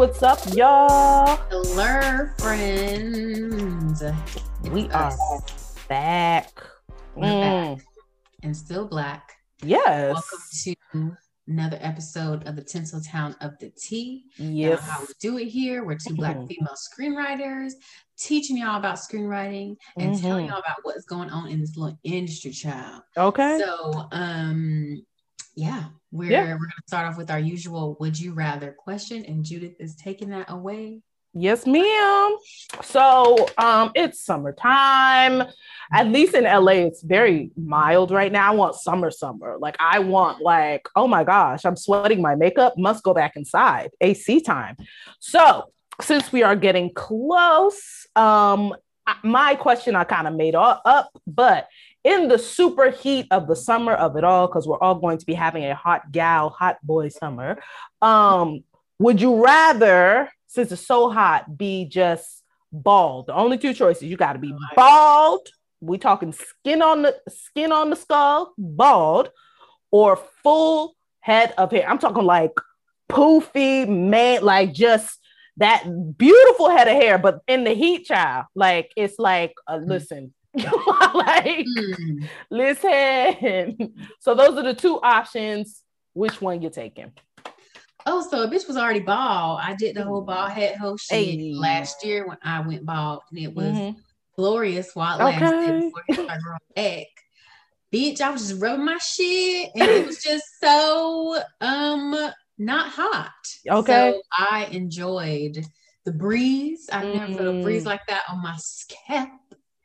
what's up, y'all? Hello, friends. We are back. We're Mm, back and still black. Yes. Welcome to another episode of the Tinseltown of the Tea. Y'all Yes. how we do it here. We're two black Mhm. female screenwriters teaching y'all about screenwriting and telling Mhm. y'all about what's going on in this little industry, child. Okay. So, um, yeah, we're Yeah. we're gonna start off with our usual "Would you rather" question, and Judith is taking that away. Yes, ma'am. So um it's summertime. At least in LA, it's very mild right now. I want summer, summer. Like I want like, oh my gosh, I'm sweating my makeup, must go back inside. AC time. So since we are getting close, um, my question I kind of made all up, but in the super heat of the summer of it all, because we're all going to be having a hot gal, hot boy summer. Um, would you rather, since it's so hot, be just bald? The only two choices you got to be bald. We talking skin on the skin on the skull, bald, or full head of hair. I'm talking like poofy man, like just that beautiful head of hair, but in the heat, child, like it's like uh, listen, like Hmm. listen. So those are the two options. Which one you taking? Oh, so a bitch was already bald. I did the whole bald head whole shit Hey. last year when I went bald, and it was Mhm. glorious while it Okay. lasted before it started growing back. Bitch, I was just rubbing my shit, and it was just so um not hot. Okay. so I enjoyed the breeze. I've never felt a breeze Mm. like that on my scalp.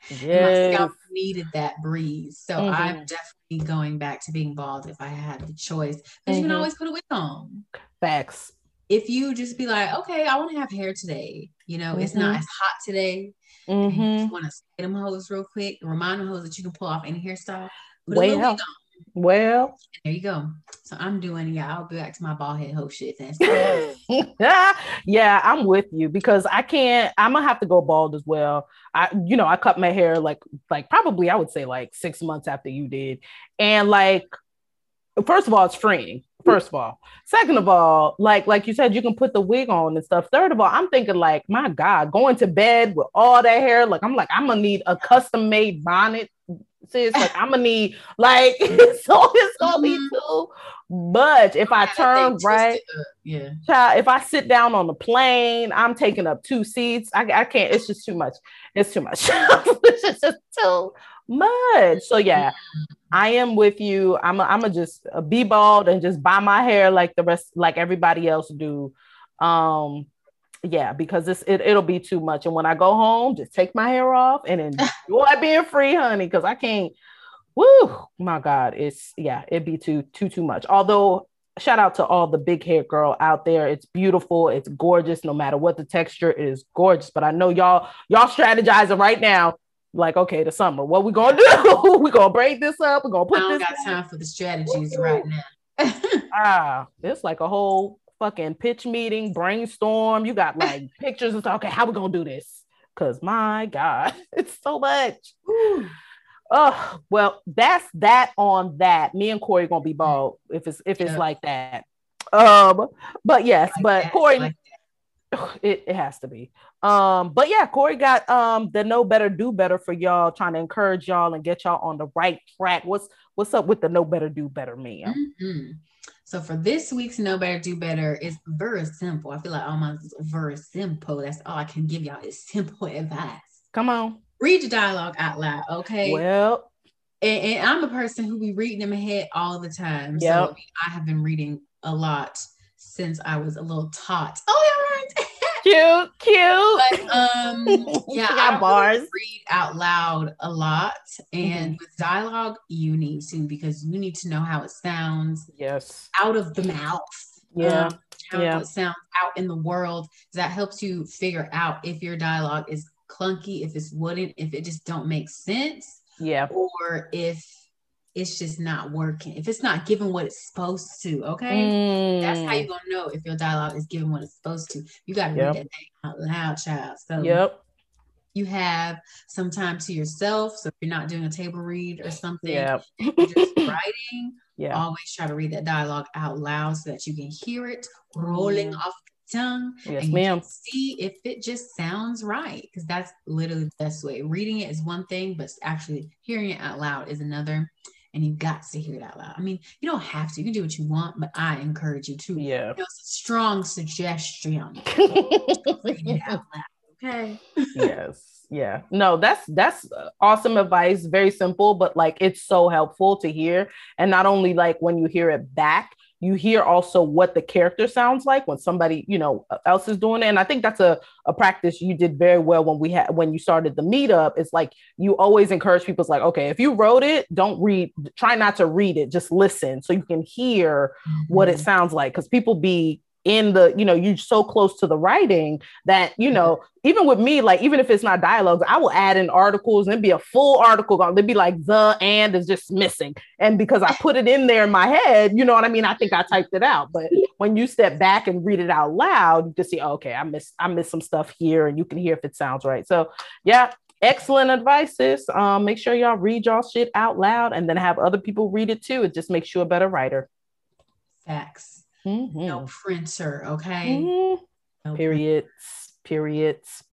Yes. scalp needed that breeze. So Mhm. I'm definitely going back to being bald if I had the choice. Because you can Mhm. always put a wig on Facts. if you just be like, okay, I want to have hair today, you know, it's not Mhm. as hot today. You hmm just want to say them hoes real quick, remind them hoes that you can pull off any hairstyle. Put a wig on. Well. There you go. So I'm doing, yeah, I'll go back to my bald head hoe shit. Yeah, I'm with you because I can't. I'm gonna have to go bald as well. I, you know, I cut my hair like, like probably I would say like six months after you did, and like, first of all, it's freeing. First of all, second of all, like, like you said, you can put the wig on and stuff. Third of all, I'm thinking like, my God, going to bed with all that hair, like, I'm like, I'm gonna need a custom made bonnet. Sis, like, I'm gonna need like, so it's gonna be Mhm. too much if I turn right. Yeah. child, if I sit down on the plane, I'm taking up two seats. I, I can't, it's just too much. It's too much. it's just too much. So yeah, I am with you. I'm a, I'm a just uh, be bald and just buy my hair like the rest, like everybody else do. Um, yeah, because this it, it'll be too much. And when I go home, just take my hair off and enjoy being free, honey. Because I can't. Woo, my God, it's yeah, it'd be too too too much. Although shout out to all the big hair girl out there. It's beautiful, it's gorgeous, no matter what the texture it is gorgeous. But I know y'all y'all strategizing right now. Like, okay, the summer, what we gonna do? we gonna break this up. We're gonna put I don't this. got time for the strategies right now. Ah, it's like a whole fucking pitch meeting, brainstorm. You got like pictures and stuff. Okay, how we gonna do this? Cause my God, it's so much. Oh, well, that's that on that. Me and Corey gonna be bald if it's if it's Yeah. like that. Um, but yes, Like but that, Corey, like it, it has to be. Um, but yeah, Corey got um the know better, do better for y'all, trying to encourage y'all and get y'all on the right track. What's what's up with the know better, do better, man? Mhm. So for this week's Know Better Do Better is very simple. I feel like all mine is very simple. That's all I can give y'all is simple advice. Come on. Read your dialogue out loud, okay? Well, and, and I'm a person who be reading them ahead all the time. So I have been reading a lot since I was a little tot. Oh, yeah. Cute, cute. but um yeah, I bars. read out loud a lot. And Mm-hmm. with dialogue, you need to because you need to know how it sounds yes. out of the mouth. Yeah. um, how Yeah. it sounds out in the world. That helps you figure out if your dialogue is clunky, if it's wooden, if it just don't make sense, Yeah. or if it's just not working. If it's not giving what it's supposed to, okay. That's how Mm. you're gonna know if your dialogue is giving what it's supposed to. You gotta Yep. read that thing out loud, child. So Yep. you have some time to yourself. So if you're not doing a table read or something, you're just writing, Yeah. always try to read that dialogue out loud so that you can hear it rolling Mm. off the tongue. Yes, and ma'am. see if it just sounds right. Because that's literally the best way. Reading it is one thing, but actually hearing it out loud is another. And you got to hear it out loud. I mean, you don't have to. You can do what you want, but I encourage you to. Yeah. It was a strong suggestion. Read it out loud. Okay. yes yeah no that's that's uh, awesome advice very simple but like it's so helpful to hear and not only like when you hear it back you hear also what the character sounds like when somebody you know else is doing it and i think that's a, a practice you did very well when we had when you started the meetup it's like you always encourage people it's like okay if you wrote it don't read try not to read it just listen so you can hear mm-hmm. what it mm-hmm. sounds like because people be in the you know you're so close to the writing that you know even with me like even if it's not dialogues i will add in articles and be a full article going they'd be like the and is just missing. And because i put it in there in my head you know what i mean? I think i typed it out. But when you step back and read it out loud you can see okay i missed i missed some stuff here and you can hear if it sounds right. So yeah excellent advice sis. Um make sure y'all read y'all shit out loud and then have other people read it too. It just makes you a better writer. Facts Mm-hmm. No printer, okay? Mm-hmm. No periods, periods.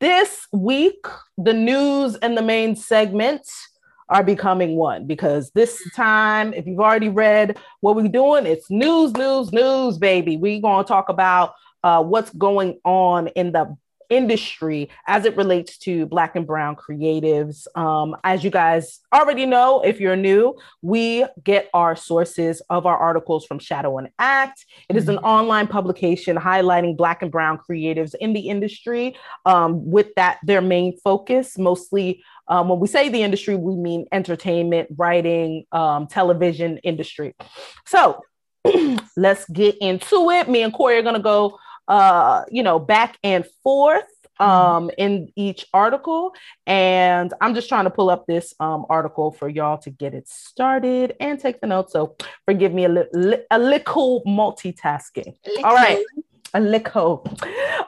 This week, the news and the main segment are becoming one because this time, if you've already read what we're doing, it's news, news, news, baby. We're going to talk about uh, what's going on in the industry as it relates to Black and Brown creatives. Um, as you guys already know, if you're new, we get our sources of our articles from Shadow and Act. It is an mm-hmm. online publication highlighting Black and Brown creatives in the industry um, with that their main focus, mostly. Um, when we say the industry, we mean entertainment, writing, um, television industry. So let's get into it. Me and Corey are going to go uh, you know, back and forth um, in each article. And I'm just trying to pull up this um, article for y'all to get it started and take the notes. So forgive me a, li- a little multitasking. A little. All right. A little.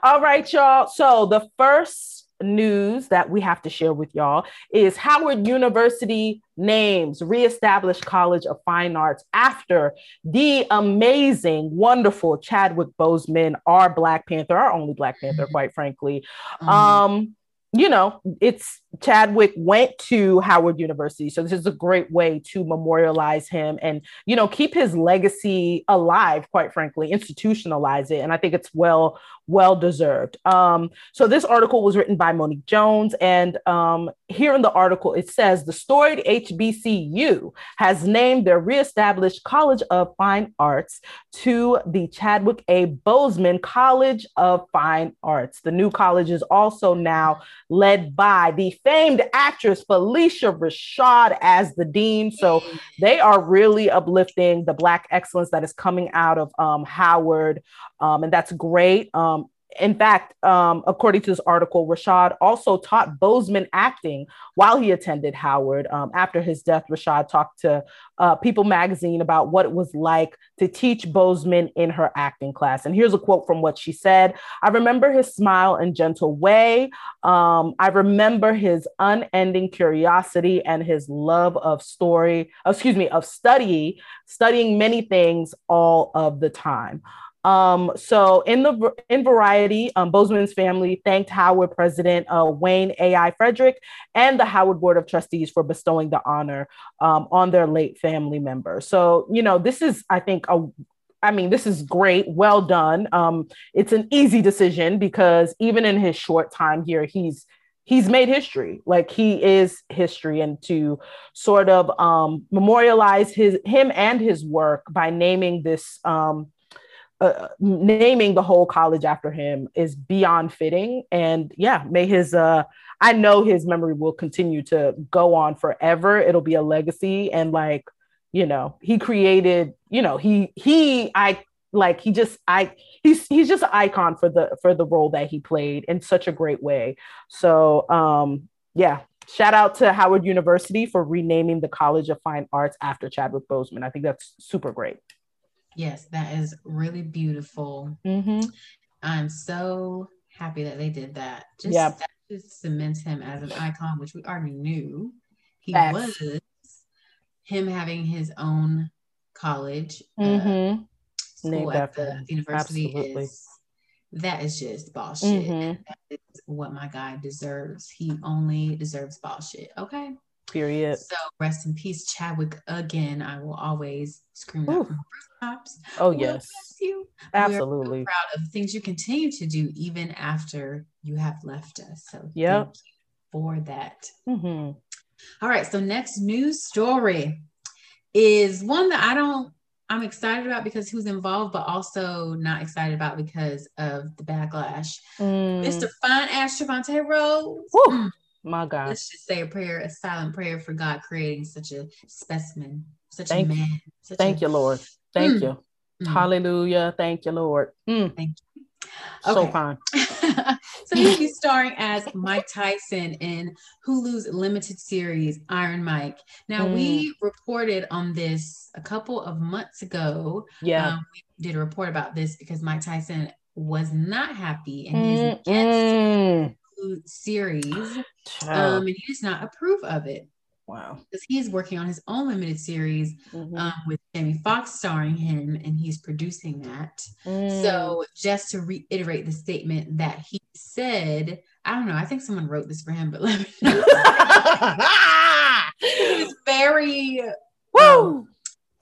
All right, y'all. So the first news that we have to share with y'all is Howard University names reestablished College of Fine Arts after the amazing, wonderful Chadwick Boseman, our Black Panther, our only Black Panther, quite frankly. Mm-hmm. Um, you know, it's Chadwick went to Howard University. So this is a great way to memorialize him and, you know, keep his legacy alive, quite frankly, institutionalize it. And I think it's well, well deserved. Um, so this article was written by Monique Jones. And um, here in the article, it says the storied HBCU has named their reestablished College of Fine Arts to the Chadwick A. Boseman College of Fine Arts. The new college is also now led by the famed actress Phylicia Rashad as the dean. So they are really uplifting the Black excellence that is coming out of um, Howard. Um, and that's great. Um, in fact, um, according to this article, Rashad also taught Boseman acting while he attended Howard. Um, after his death, Rashad talked to uh, People magazine about what it was like to teach Boseman in her acting class. And here's a quote from what she said I remember his smile and gentle way. Um, I remember his unending curiosity and his love of story, excuse me, of study, studying many things all of the time. Um, so in the in Variety, um, Boseman's family thanked Howard President uh, Wayne A.I. Frederick and the Howard Board of Trustees for bestowing the honor um, on their late family member. So you know, this is I think a I mean, this is great. Well done. Um, it's an easy decision because even in his short time here, he's he's made history like he is history and to sort of um, memorialize his him and his work by naming this um, uh, naming the whole college after him is beyond fitting. And yeah may his uh i know his memory will continue to go on forever. It'll be a legacy. And like you know he created you know he he i like he just i he's he's just an icon for the for the role that he played in such a great way. So um yeah shout out to howard university for renaming the college of fine arts after chadwick boseman. I think that's super great yes that is really beautiful mm-hmm. i'm so happy that they did that just yep. that just cements him as an icon which we already knew he Facts. was him having his own college uh, mm-hmm. uh, school at the university Absolutely. is that is just bullshit. Mm-hmm. That is what my guy deserves. He only deserves bullshit. Okay. Period. So rest in peace, Chadwick. Again, I will always scream that from rooftops. Oh yes, you. Absolutely. proud of things you continue to do even after you have left us. So yeah, for that. Mm-hmm. All right. So next news story is one that I don't I'm excited about because who's involved, but also not excited about because of the backlash. Mm. Mr. Fine Ash Trevante Rhodes. Mm. My God. Let's just say a prayer, a silent prayer for God creating such a specimen, such Thank a man. Such Thank a... you, Lord. Thank mm. you. Mm. Hallelujah. Thank you, Lord. Mm. Thank you. Okay. So fine. so he'll be starring as Mike Tyson in Hulu's limited series Iron Mike. Now mm. we reported on this a couple of months ago. Yeah, um, we did a report about this because Mike Tyson was not happy and he's mm, series, um, and he does not approve of it. Wow. Because he's working on his own limited series mm-hmm. um, with Jamie Foxx starring him, and he's producing that. Mm. So, just to reiterate the statement that he said, I don't know, I think someone wrote this for him, but let me know. it's very Woo!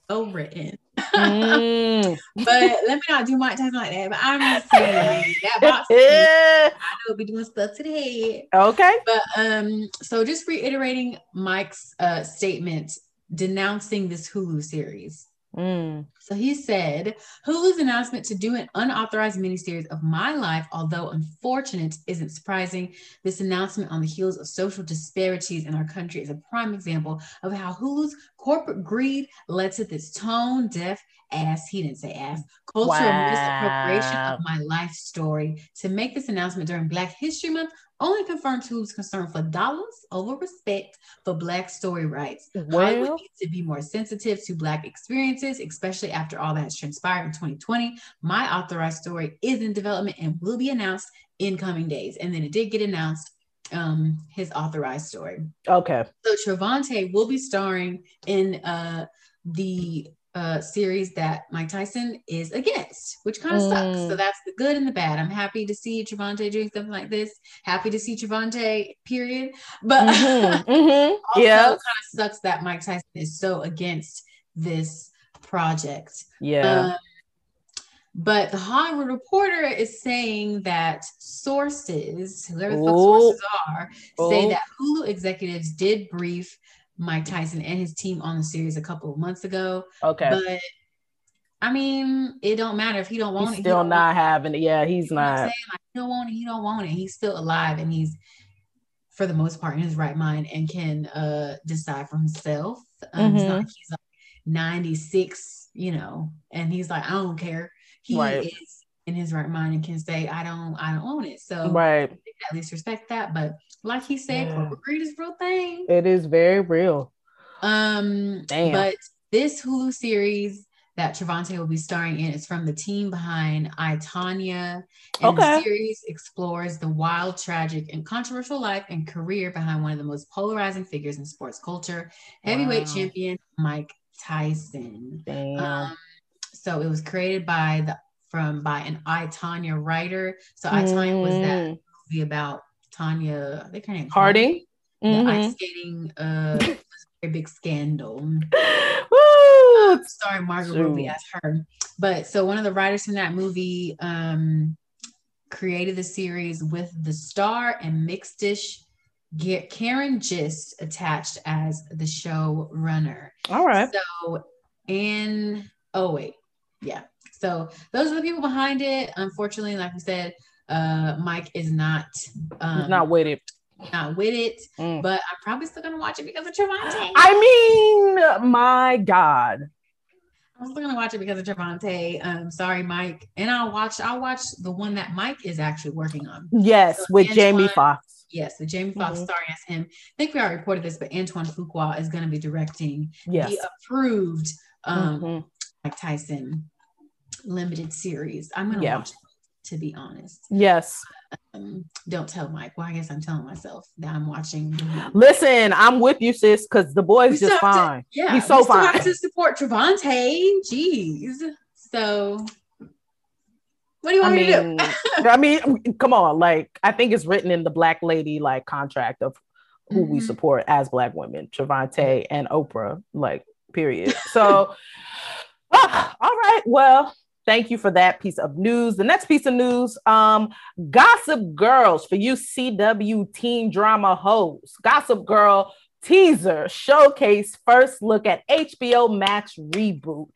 well written. Mm. but let me not do Mike Tyson like that. But I'm just saying that box. I know be doing stuff to the head. Okay. But um, so just reiterating Mike's uh statement denouncing this Hulu series. Mm. So he said, Hulu's announcement to do an unauthorized miniseries of my life, although unfortunate, isn't surprising. This announcement on the heels of social disparities in our country is a prime example of how Hulu's corporate greed led to this tone deaf ass, he didn't say ass, cultural wow. misappropriation of my life story. To make this announcement during Black History Month only confirms who's concerned for dollars over respect for Black story rights. Well, Hollywood needs to be more sensitive to Black experiences, especially after all that has transpired in 2020. My authorized story is in development and will be announced in coming days. And then it did get announced um his authorized story. Okay. So Trevante will be starring in uh the uh, series that Mike Tyson is against, which kind of mm. sucks. So mm. that's the good and the bad. I'm happy to see Trevante doing something like this. Happy to see Trevante, period. But mm-hmm. Mm-hmm. also yeah, kind of sucks that Mike Tyson is so against this project. Yeah. Um, but the Hollywood Reporter is saying that sources, whoever the sources are, Ooh. say that Hulu executives did brief Mike Tyson and his team on the series a couple of months ago. Okay. But I mean, it don't matter if he don't want he's it. Still not having it. Yeah, he's you not. Like, he don't want it. He don't want it. He's still alive and he's, for the most part, in his right mind and can uh decide for himself. Um, mm-hmm. like he's like 96, you know, and he's like, I don't care. He right. is in his right mind and can say, I don't, I don't own it. So right. at least respect that. But like he said, yeah. corporate greed is real thing. It is very real. Um, Damn. but this Hulu series that Trevante will be starring in is from the team behind I, Tonya. And okay. the series explores the wild, tragic, and controversial life and career behind one of the most polarizing figures in sports culture, heavyweight wow. champion Mike Tyson. Um, so it was created by the from by an I, Tonya writer. So I, Tonya was that mm. movie about Tonya, I think her name Harding. Mm-hmm. The ice skating uh very big scandal. Woo! starring Margot Robbie as her. But so one of the writers from that movie um created the series with the star and mixed dish get Karin Gist attached as the show runner. All right. So, in oh wait, yeah. So those are the people behind it. Unfortunately, like I said, uh, Mike is not um, not with it. Not with it, mm. but I'm probably still gonna watch it because of Trevante. I mean, my God. I'm still gonna watch it because of Trevante. Um, sorry, Mike. And I'll watch. I'll watch the one that Mike is actually working on. Yes, so with Antoine, Jamie Foxx. Yes, the Jamie Foxx mm-hmm. starring as him. I think we already reported this, but Antoine Fuqua is going to be directing yes. the approved um, mm-hmm. Mike Tyson limited series. I'm gonna yeah. watch. To be honest. Yes. Um, don't tell Mike. Well, I guess I'm telling myself that I'm watching. Listen, I'm with you, sis, because the boy's just fine. To, yeah, he's so fine. Have to support Trevante. Jeez. So, what do you want I me mean, to do? I mean, come on. Like, I think it's written in the Black Lady like contract of who mm-hmm. we support as Black women, Trevante and Oprah. Like, period. So, ah, all right. Well, Thank you for that piece of news. The next piece of news um, Gossip Girls for you CW teen drama hoes. Gossip Girl teaser showcase first look at HBO Max reboot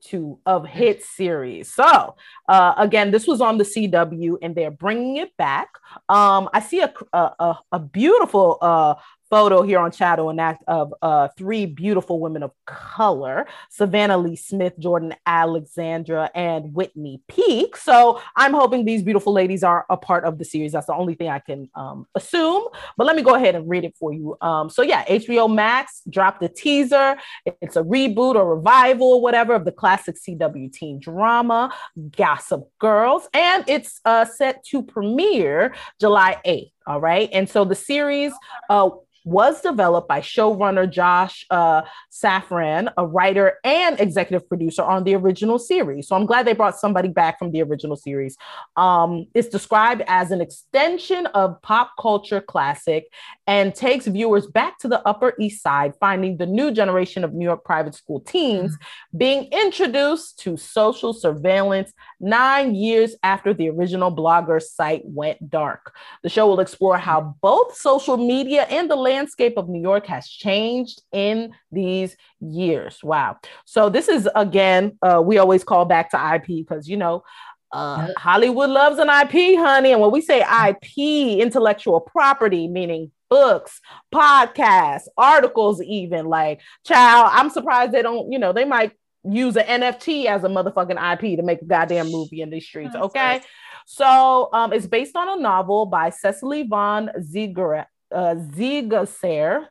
two of hit series. So uh, again, this was on the CW, and they're bringing it back. Um, I see a a, a beautiful uh, photo here on Shadow and Act of uh, three beautiful women of color Savannah Lee Smith, Jordan Alexander, and Whitney Peak. So I'm hoping these beautiful ladies are a part of the series. That's the only thing I can um, assume. But let me go ahead and read it for you. Um, so, yeah, HBO Max dropped a teaser. It's a reboot or revival or whatever of the classic CW teen drama, Gossip Girls. And it's uh, set to premiere July 8th. All right. And so the series uh, was developed by showrunner Josh uh, Safran, a writer and executive producer on the original series. So I'm glad they brought somebody back from the original series. Um, it's described as an extension of pop culture classic and takes viewers back to the Upper East Side, finding the new generation of New York private school teens mm-hmm. being introduced to social surveillance nine years after the original blogger site went dark. The show will explore how both social media and the landscape of New York has changed in these years. Wow. So, this is again, uh, we always call back to IP because, you know, uh, Hollywood loves an IP, honey. And when we say IP, intellectual property, meaning books, podcasts, articles, even like, child, I'm surprised they don't, you know, they might use an NFT as a motherfucking IP to make a goddamn movie in these streets. Okay. So um, it's based on a novel by Cecily von Ziegler, uh, Ziegesar.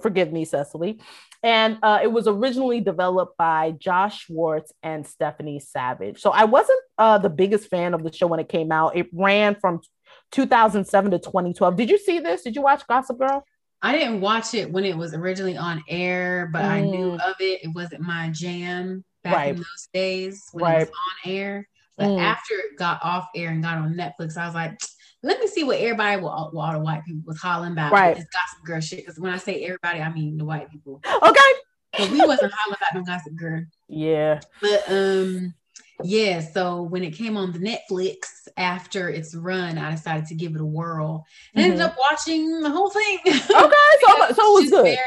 Forgive me, Cecily. And uh, it was originally developed by Josh Schwartz and Stephanie Savage. So I wasn't uh, the biggest fan of the show when it came out. It ran from 2007 to 2012. Did you see this? Did you watch Gossip Girl? I didn't watch it when it was originally on air, but mm. I knew mm. of it. It wasn't my jam back right. in those days when right. it was on air. But mm. after it got off air and got on Netflix, I was like, let me see what everybody, well, all the white people was hollering about. Right. This gossip girl shit. Because when I say everybody, I mean the white people. Okay. But we wasn't hollering about no gossip girl. Yeah. But um, yeah, so when it came on the Netflix after its run, I decided to give it a whirl and mm-hmm. ended up watching the whole thing. Okay, so, so it was good. Very,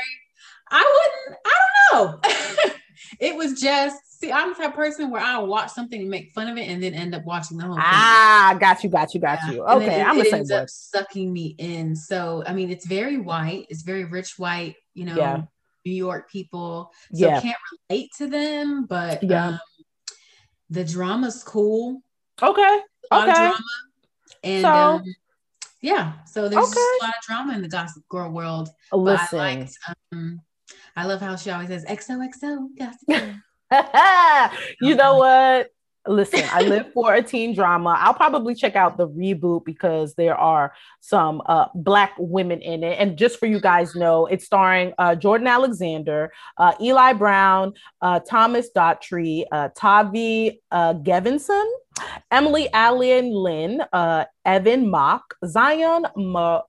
I wouldn't, I don't know. it was just see, I'm the type person where I'll watch something and make fun of it and then end up watching the whole thing. Ah, got you, got you, got yeah. you. Okay, it, I'm it the ends up sucking me in. So I mean, it's very white, it's very rich white, you know, yeah. New York people. So yeah. can't relate to them, but yeah. Um, the drama's cool. Okay. Okay. drama. And so, um, yeah, so there's okay. a lot of drama in the Gossip Girl world. Listen. I liked, um, I love how she always says XOXO Gossip Girl. you know what? Listen, I live for a teen drama. I'll probably check out the reboot because there are some uh, black women in it. And just for you guys know, it's starring uh, Jordan Alexander, uh, Eli Brown, uh, Thomas Doherty, uh, Tavi uh, Gevinson, Emily Alyn Lind, Evan Mock, Zion Ma-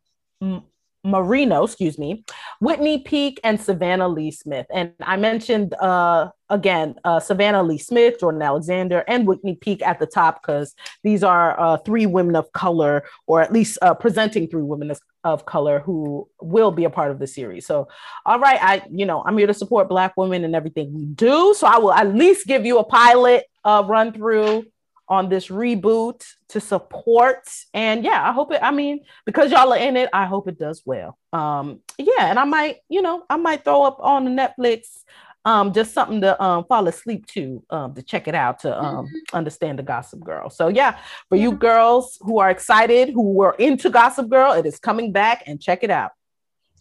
M- Moreno, excuse me, Whitney Peak, and Savannah Lee Smith. And I mentioned uh, again uh, Savannah Lee Smith, Jordan Alexander, and Whitney Peak at the top because these are uh, three women of color, or at least uh, presenting three women of, color who will be a part of the series. So, all right, I you know I'm here to support Black women and everything we do. So I will at least give you a pilot uh, run through on this reboot to support. And yeah, I hope it, I mean, because y'all are in it, I hope it does well. Um, yeah, and I might, you know, I might throw up on the Netflix um just something to um fall asleep to um to check it out to um mm-hmm. understand the gossip girl so yeah for yeah. you girls who are excited who were into gossip girl it is coming back and check it out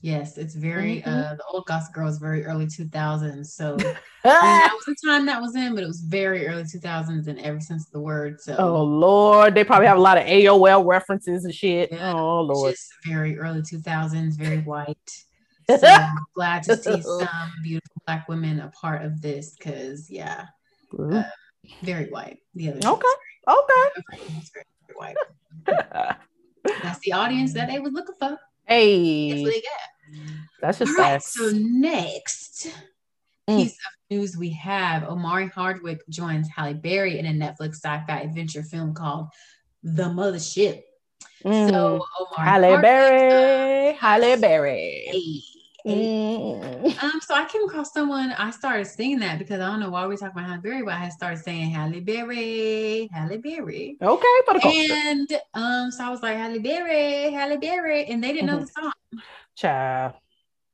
Yes, it's very mm-hmm. uh the old Gossip Girl is very early 2000s. So that was the time that was in, but it was very early 2000s and ever since the word. So oh lord, they probably have a lot of AOL references and shit. Yeah, oh lord, just very early 2000s, very white. So I'm glad to see some beautiful black women a part of this because yeah, mm-hmm. uh, very white. The other okay, okay, very, very white. That's the audience that they was looking for. Hey, that's what they get. That's just All right, so next mm. piece of news we have Omari Hardwick joins Halle Berry in a Netflix sci-fi adventure film called The Mothership. Mm. So Omari Halle Hardwick, Berry, uh, Halle Berry. Hey. Mm. Um, so I came across someone. I started singing that because I don't know why we talk about Halle Berry, but I started saying Halle Berry, Halle Berry. Okay, culture. And um, so I was like Halle Berry, Halle Berry, and they didn't mm-hmm. know the song. Child.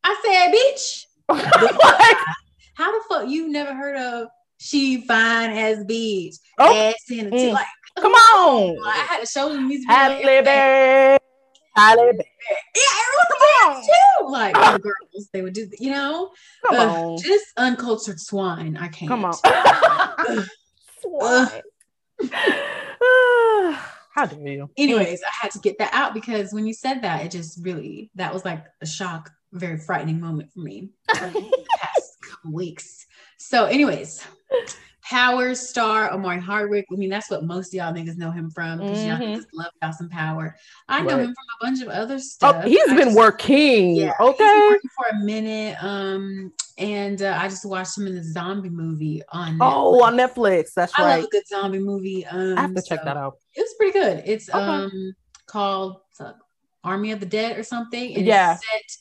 I said, bitch. How the fuck you never heard of She Fine as Beach? Oh. Ass in mm. like, come on. I had to show them music. Halle Berry. Halle Berry. Yeah, everyone too. Like the girls, they would do, you know, Come uh, on. just uncultured swine. I can't. Come on. swine. How dare you? Anyways, I had to get that out because when you said that, it just really that was like a shock, very frightening moment for me the past couple weeks. So, anyways, Power star Omari Hardwick. I mean, that's what most of y'all niggas know him from because mm-hmm. y'all niggas love y'all some power. I know him from a bunch of other stuff. Oh, he's I been just, working. Yeah, okay. Been working for a minute. Um, and uh, I just watched him in the zombie movie on Netflix. Oh, on Netflix. That's I right. I love a good zombie movie. Um, I have to so check that out. It was pretty good. It's okay. um called uh, Army of the Dead or something. And yeah. set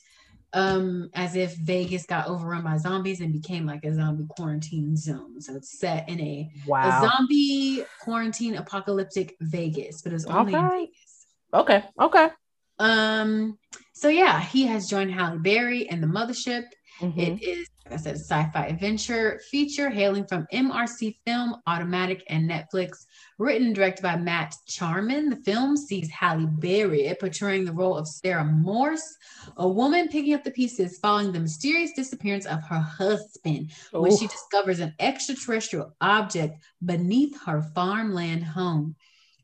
um as if Vegas got overrun by zombies and became like a zombie quarantine zone. So it's set in a, wow. a zombie quarantine apocalyptic Vegas, but it's only okay. in Vegas. Okay. Okay. Um, so yeah, he has joined Halle Berry and the mothership. Mm-hmm. It is, like I said, sci-fi adventure feature hailing from MRC Film, Automatik, and Netflix. Written and directed by Matt Charman, the film sees Halle Berry portraying the role of Sarah Morse, a woman picking up the pieces following the mysterious disappearance of her husband when she oh. discovers an extraterrestrial object beneath her farmland home.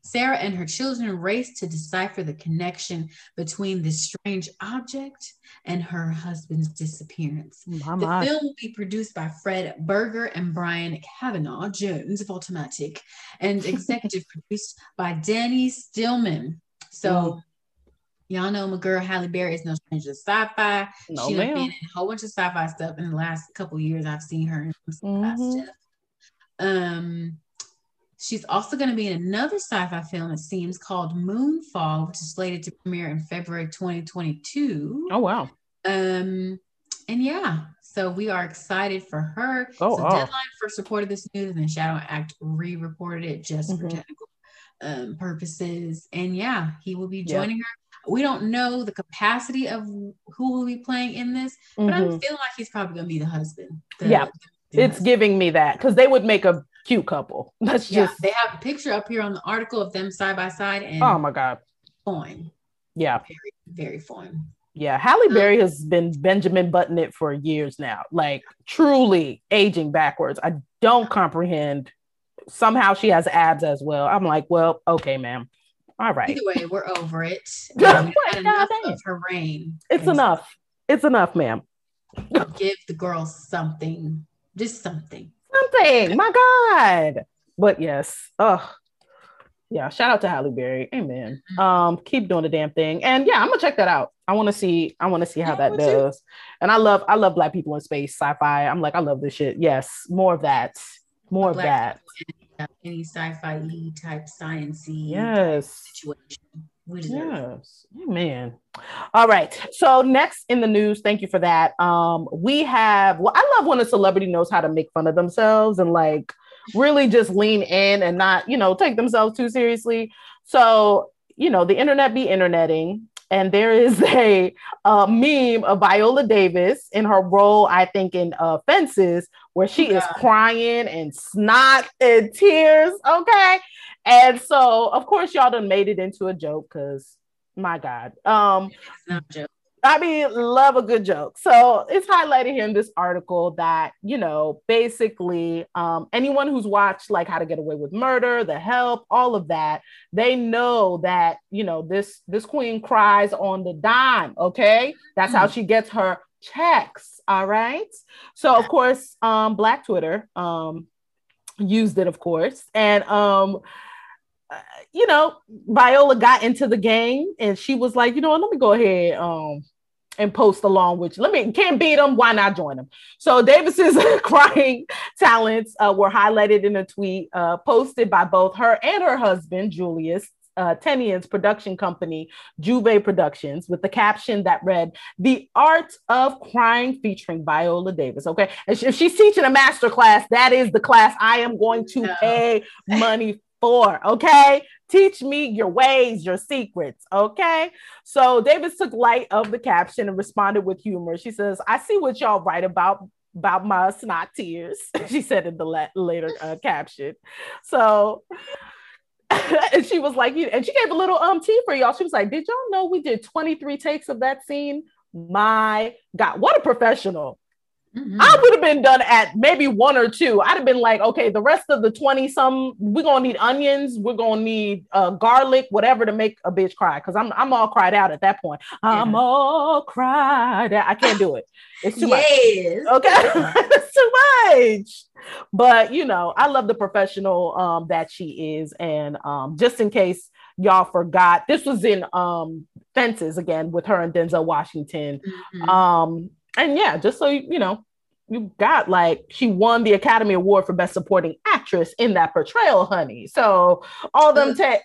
Sarah and her children race to decipher the connection between this strange object and her husband's disappearance. My, my. The film will be produced by Fred Berger and Brian Kavanaugh Jones of Automatik and executive produced by Danny Stillman. So, y'all know my girl Halle Berry is no stranger to sci-fi. No, She's been in a whole bunch of sci-fi stuff in the last couple years. I've seen her in some mm-hmm. stuff. Um, She's also going to be in another sci-fi film, it seems, called Moonfall, which is slated to premiere in February 2022. Oh wow. Um, and yeah, so we are excited for her. Oh, so oh. deadline for support of this news, and then Shadow Act re-reported it just mm-hmm. for technical um, purposes. And yeah, he will be joining yeah. her. We don't know the capacity of who will be playing in this, but mm-hmm. I'm feeling like he's probably going to be the husband. The, yeah, the it's husband. giving me that because they would make a cute couple. That's yeah, just they have a picture up here on the article of them side by side and oh my god. Fine. Yeah. Very, very fine. Yeah, Halle um, Berry has been Benjamin Button it for years now, like truly aging backwards. I don't comprehend. Somehow she has abs as well. I'm like, well, okay, ma'am. All right. Either way, we're over it. Um, enough of her reign. It's enough. It's enough, ma'am. Give the girl something, just something something. My God. But yes. Oh, Yeah, shout out to Halle Berry. Amen. Mm-hmm. Um, keep doing the damn thing. And yeah, I'm gonna check that out. I want to see. I want to see how yeah, that does. Too. And I love. I love black people in space, sci-fi. I'm like, I love this shit. Yes, more of that. More of that. Any sci-fi type sciencey yes situation. Yes, man. All right. So next in the news, thank you for that. Um, we have. Well, I love when a celebrity knows how to make fun of themselves and like really just lean in and not, you know, take themselves too seriously. So, you know, the internet be interneting. And there is a, a meme of Viola Davis in her role, I think, in uh, Fences, where she yeah. is crying and snot and tears. Okay. And so, of course, y'all done made it into a joke because my God. Um. I mean, love a good joke. So it's highlighted here in this article that, you know, basically um, anyone who's watched like How to Get Away with Murder, The Help, all of that, they know that, you know, this this queen cries on the dime. Okay. That's how she gets her checks. All right. So of course, um, Black Twitter um used it, of course. And um you know, Viola got into the game and she was like, you know, what, let me go ahead um and post along with you. Let me can't beat them. Why not join them? So Davis's crying talents uh, were highlighted in a tweet uh, posted by both her and her husband Julius. Uh, Tennon's production company, JuVee Productions, with the caption that read, The Art of Crying featuring Viola Davis. Okay. And if she's teaching a master class, that is the class I am going to no. pay money for. Okay. Teach me your ways, your secrets. Okay. So Davis took light of the caption and responded with humor. She says, I see what y'all write about about my snot tears, she said in the la- later uh, caption. So, and she was like, and she gave a little um tea for y'all. She was like, Did y'all know we did 23 takes of that scene? My God, what a professional. Mm-hmm. I would have been done at maybe one or two. I'd have been like, okay, the rest of the 20 some, we're gonna need onions, we're gonna need uh, garlic, whatever to make a bitch cry. Cause I'm I'm all cried out at that point. Yeah. I'm all cried out. I can't do it. It's too yes. much. Okay. it's too much. But you know, I love the professional um that she is. And um, just in case y'all forgot, this was in um fences again with her and Denzel Washington. Mm-hmm. Um and yeah, just so you, you know, you got like she won the Academy Award for Best Supporting Actress in that portrayal, honey. So all them tech.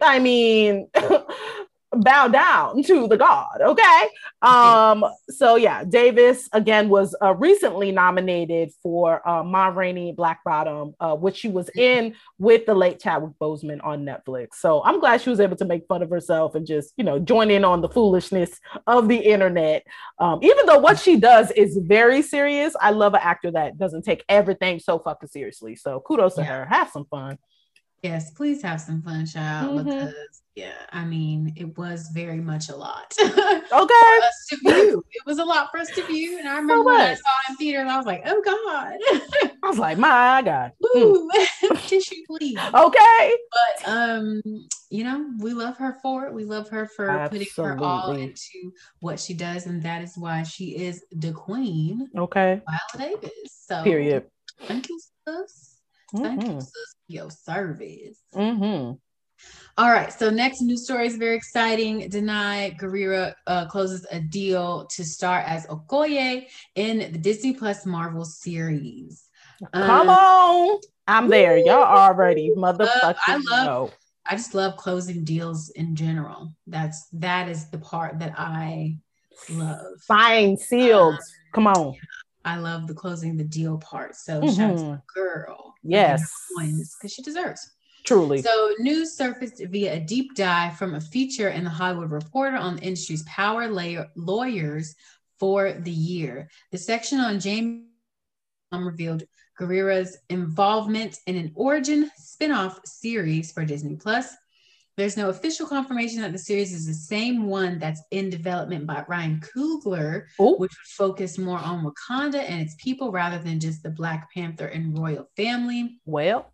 I mean, bow down to the god okay? Um so yeah davis again was uh, recently nominated for uh ma rainey black bottom uh, which she was in with the late chadwick boseman on netflix. So i'm glad she was able to make fun of herself and just you know join in on the foolishness of the internet. Um even though what she does is very serious i love an actor that doesn't take everything so fucking seriously. So kudos to her. Have some fun Yes, please have some fun, child, mm-hmm. because yeah, I mean, it was very much a lot. okay. to view. It was a lot for us to view. And I remember so when I saw it in theater and I was like, oh God. I was like, my God. Ooh, mm. tissue please. Okay. But um, you know, we love her for it. We love her for Absolutely. putting her all into what she does, and that is why she is the queen. Okay. Viola Davis. So period. Thank you, sis. Thank mm-hmm. you, sis, your service. Mm-hmm. All right. So next news story is very exciting. Danai Gurira uh, closes a deal to star as Okoye in the Disney Plus Marvel series. Come um, on. I'm there. Y'all already motherfucking I love, know. I just love closing deals in general. That's that is the part that I love. Fine sealed. Um, Come on. I love the closing the deal part. So mm-hmm. shout out to mm-hmm. girl. Yes. Because she deserves. Truly. So, news surfaced via a deep dive from a feature in the Hollywood Reporter on the industry's power layer lawyers for the year. The section on James revealed Gurira's involvement in an origin spin-off series for Disney Plus. There's no official confirmation that the series is the same one that's in development by Ryan Coogler, Ooh. which would focus more on Wakanda and its people rather than just the Black Panther and royal family. Well,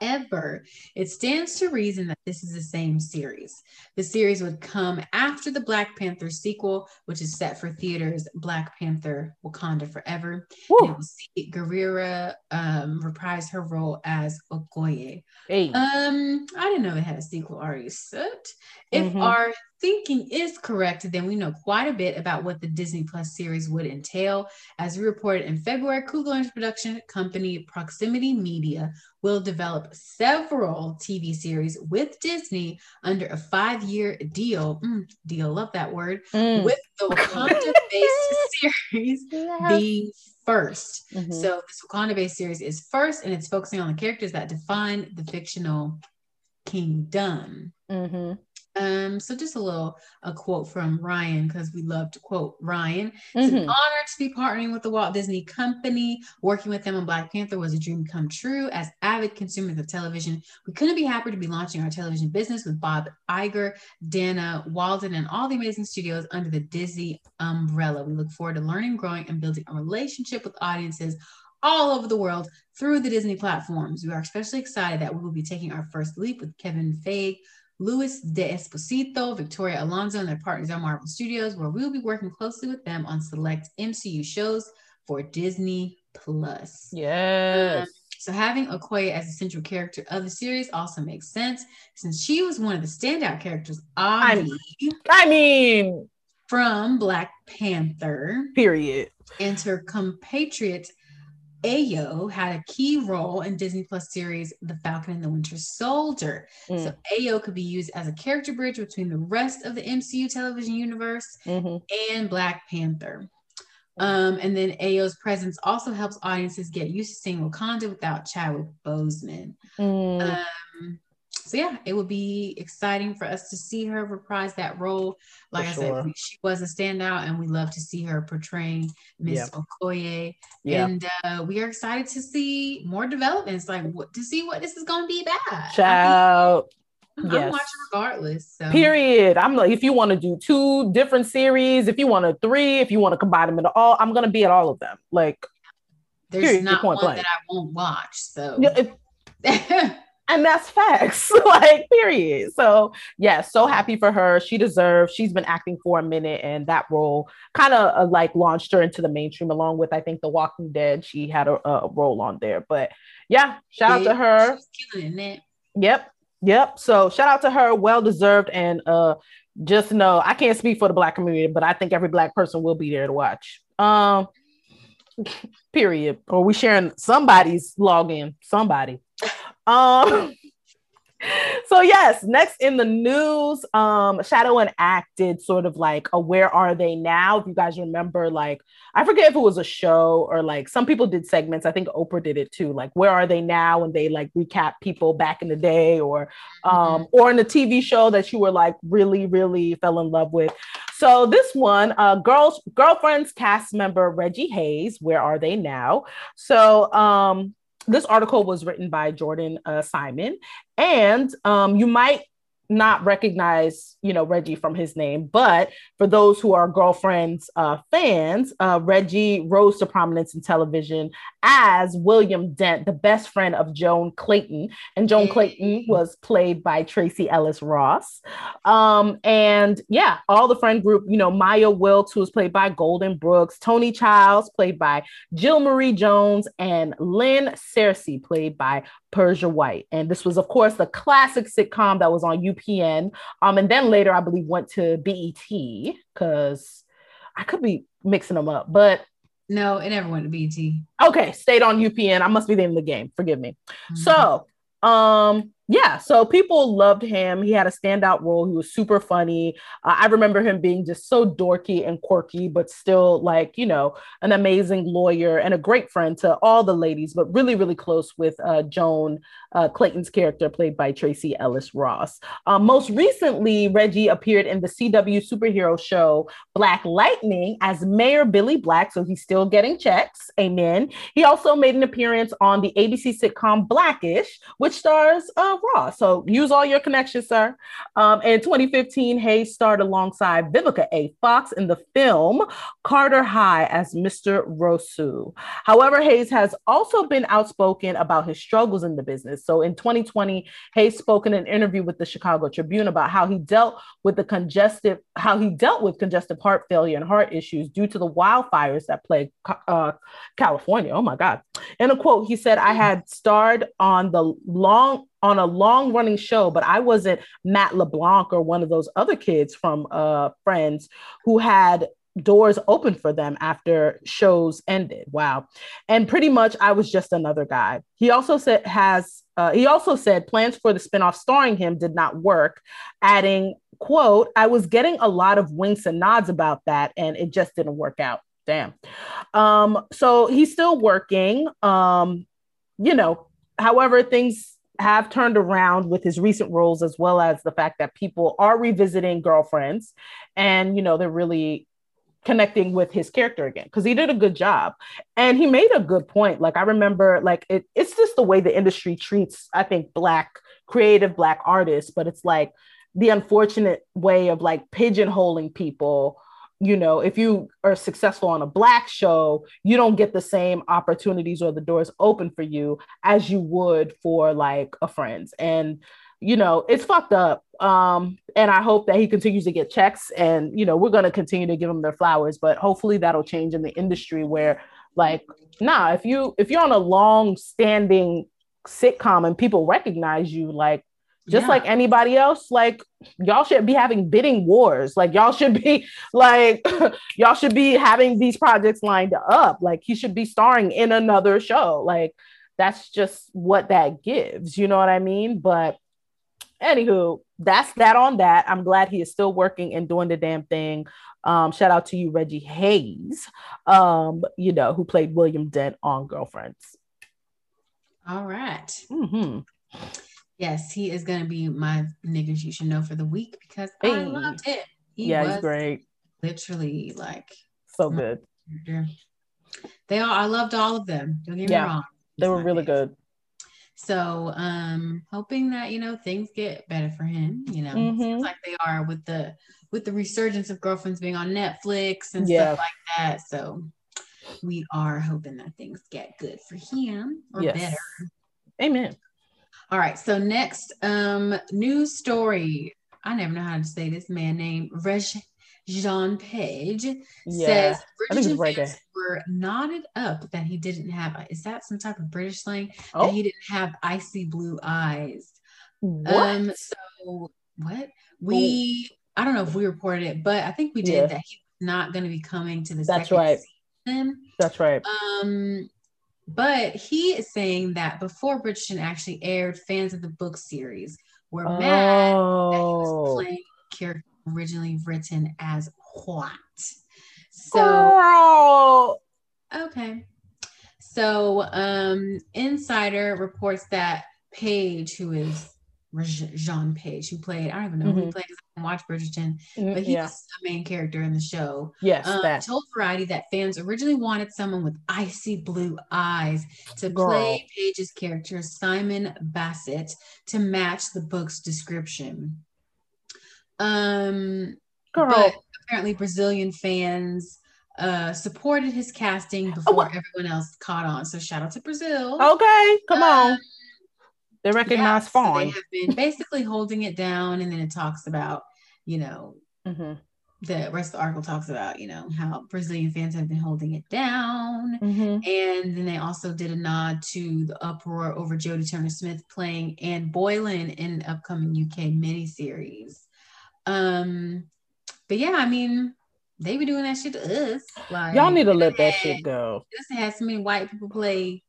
However, it stands to reason that this is the same series. The series would come after the Black Panther sequel, which is set for theaters Black Panther Wakanda Forever. And will see Gurira um, reprise her role as Okoye. Hey. Um, I didn't know they had a sequel already set. If Mhm. our thinking is correct, then we know quite a bit about what the Disney Plus series would entail. As we reported in February, Coogler's production company Proximity Media will develop several TV series with Disney under a five-year deal. Mm, deal, love that word. Mm. With the Wakanda-based series being first. Mhm. So this Wakanda-based series is first, and it's focusing on the characters that define the fictional kingdom. Mhm. Um, so just a little a quote from Ryan because we love to quote Ryan. It's an Mhm. honor to be partnering with the Walt Disney Company. Working with them on Black Panther was a dream come true. As avid consumers of television, we couldn't be happier to be launching our television business with Bob Iger, Dana Walden, and all the amazing studios under the Disney umbrella. We look forward to learning, growing, and building a relationship with audiences all over the world through the Disney platforms. We are especially excited that we will be taking our first leap with Kevin Feige, Louis D'Esposito, Victoria Alonso, and their partners at Marvel Studios, where we will be working closely with them on select MCU shows for Disney Plus. Yes. So having Okoye as a central character of the series also makes sense since she was one of the standout characters, Avi, I mean, from Black Panther. period. and her compatriot Ayo had a key role in Disney Plus series The Falcon and the Winter Soldier. Mm. So Ayo could be used as a character bridge between the rest of the MCU television universe Mhm. and Black Panther. Um, and then Ayo's presence also helps audiences get used to seeing Wakanda without Chadwick Boseman. Mm. Um, so yeah, it would be exciting for us to see her reprise that role. Like For I sure. said, she was a standout, and we love to see her portraying Miss Okoye. yeah. And uh, we are excited to see more developments, like what to see what this is going to be about. Child. I am yes. watching regardless. So. Period. I'm like, if you want to do two different series, if you want to three, if you want to combine them into all, I'm gonna be at all of them. Like, There's period, not one blank. that I won't watch. So yeah, it- and that's facts. like, period. So, yeah, so happy for her. She deserves. She's been acting for a minute, and that role kind of uh, like launched her into the mainstream. Along with, I think, The Walking Dead. She had a, a role on there. But yeah, shout out to her. Killing it. Yep. Yep. So shout out to her, well deserved, and uh just know I can't speak for the black community, but I think every black person will be there to watch. Um period. Or we sharing somebody's login, somebody. Um so yes, next in the news, um, Shadow and Act did sort of like a where are they now? If you guys remember, like I forget if it was a show or like some people did segments. I think Oprah did it too. Like where are they now? And they like recap people back in the day, or um, or in the TV show that you were like really, really fell in love with. So this one, uh, girls, girlfriends cast member Reggie Hayes. Where are they now? So um, this article was written by Jordan uh, Simon, and um, you might not recognize, you know, Reggie from his name, but for those who are girlfriends uh, fans, uh, Reggie rose to prominence in television as William Dent, the best friend of Joan Clayton, and Joan Clayton was played by Tracee Ellis Ross. Um, and yeah, all the friend group, you know, Maya Wilkes, who was played by Golden Brooks, Toni Childs, played by Jill Marie Jones, and Lynn Searcy, played by Persia White. And this was, of course, the classic sitcom that was on UPN. Um, and then later, I believe, went to BET because I could be mixing them up, but No, it never went to BT. okay, stayed on UPN. I must be the end of the game. Forgive me. So, um, yeah, so people loved him. He had a standout role. He was super funny. Uh, I remember him being just so dorky and quirky, but still like, you know, an amazing lawyer and a great friend to all the ladies, but really, really close with uh, Joan uh, Clayton's character, played by Tracee Ellis Ross. Um, most recently, Reggie appeared in the CW superhero show Black Lightning as Mayor Billy Black. So he's still getting checks. Amen. He also made an appearance on the ABC sitcom Blackish, which stars uh, So use all your connections, sir. Um, in 2015, Hayes starred alongside Vivica A. Fox in the film Carter High as Mr. Rosu. However, Hayes has also been outspoken about his struggles in the business. So in 2020, Hayes spoke in an interview with the Chicago Tribune about how he dealt with the congestive, how he dealt with congestive heart failure and heart issues due to the wildfires that plagued uh, California. Oh my God. In a quote, he said, I had starred on the long on a long running show, but I wasn't Matt LeBlanc or one of those other kids from uh, Friends who had doors open for them after shows ended. Wow. And pretty much I was just another guy. He also said has uh, he also said plans for the spinoff starring him did not work, adding, quote, I was getting a lot of winks and nods about that and it just didn't work out. Damn. Um, so he's still working. Um, you know, however, things have turned around with his recent roles, as well as the fact that people are revisiting girlfriends and, you know, they're really connecting with his character again because he did a good job. And he made a good point. Like i remember like it, it's just the way the industry treats i think black creative black artists but it's like the unfortunate way of like pigeonholing people you know, if you are successful on a black show, you don't get the same opportunities or the doors open for you as you would for like a friend's. And, you know, it's fucked up. Um, and I hope that he continues to get checks and, you know, we're to continue to give him their flowers, but hopefully that'll change in the industry where like, nah, if you, if you're on a long standing sitcom and people recognize you, like just yeah. like anybody else like y'all should be having bidding wars. Like y'all should be like y'all should be having these projects lined up. Like he should be starring in another show. Like that's just what that gives you know what i mean? But anywho that's that on that. I'm glad he is still working and doing the damn thing. Um, shout out to you reggie hayes um, you know who played william dent on girlfriends. All right. mm-hmm. Yes, he is gonna be my niggas you should know for the week because hey. I loved it. He yeah, he's great. Literally, like so good. They all I loved all of them. Don't get yeah, me wrong. They were really good. So um hoping that you know things get better for him, you know, mm-hmm. seems like they are with the with the resurgence of girlfriends being on Netflix and yeah. stuff like that. So we are hoping that things get good for him or yes. better. Amen. All right. So next um news story. I never know how to say this man name. Regé-Jean Page yeah. says fans were knotted up that he didn't have. Is that some type of British slang? Oh. That he didn't have icy blue eyes. What? Um, so what we? I don't know if we reported it, but I think we did yeah. that he was not going to be coming to the. That's right. Season. That's right. Um, but he is saying that before Bridgerton actually aired, fans of the book series were oh. mad that he was oh. playing character originally written as what? So Girl. okay. So um Insider reports that Page, who is Jean Page, who played, I don't even know mm-hmm. who he played I watch Bridgerton, mm-hmm. but he's yeah. a main character in the show. Yes. Um, that. Told Variety that fans originally wanted someone with icy blue eyes to Girl. play Page's character, Simon Basset, to match the book's description. Um, Girl. But apparently, Brazilian fans uh supported his casting oh, before oh, everyone else caught on. So shout out to Brazil. Okay, come on. They recognize yeah, Fawn. So they have been basically holding it down, and then it talks about, you know, mm-hmm. the rest of the article talks about, you know, how Brazilian fans have been holding it down, mm-hmm. and then they also did a nod to the uproar over Jodie Turner Smith playing Anne Boleyn in an upcoming UK miniseries. Um, but yeah, I mean, they be doing that shit to us. Like y'all need to let that shit go. This has so many white people play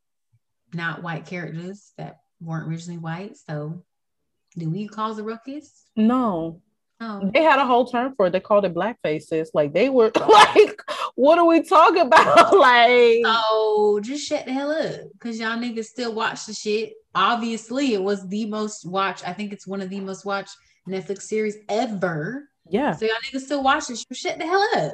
not white characters that weren't originally white. So, do we cause a ruckus? No. Oh. They had a whole term for it. They called it black faces. Like they were like, what are we talking about? like, oh, just shut the hell up, because y'all niggas still watch the shit. Obviously, it was the most watched. I think it's one of the most watched Netflix series ever. Yeah. So y'all niggas still watch it. Shut the hell up.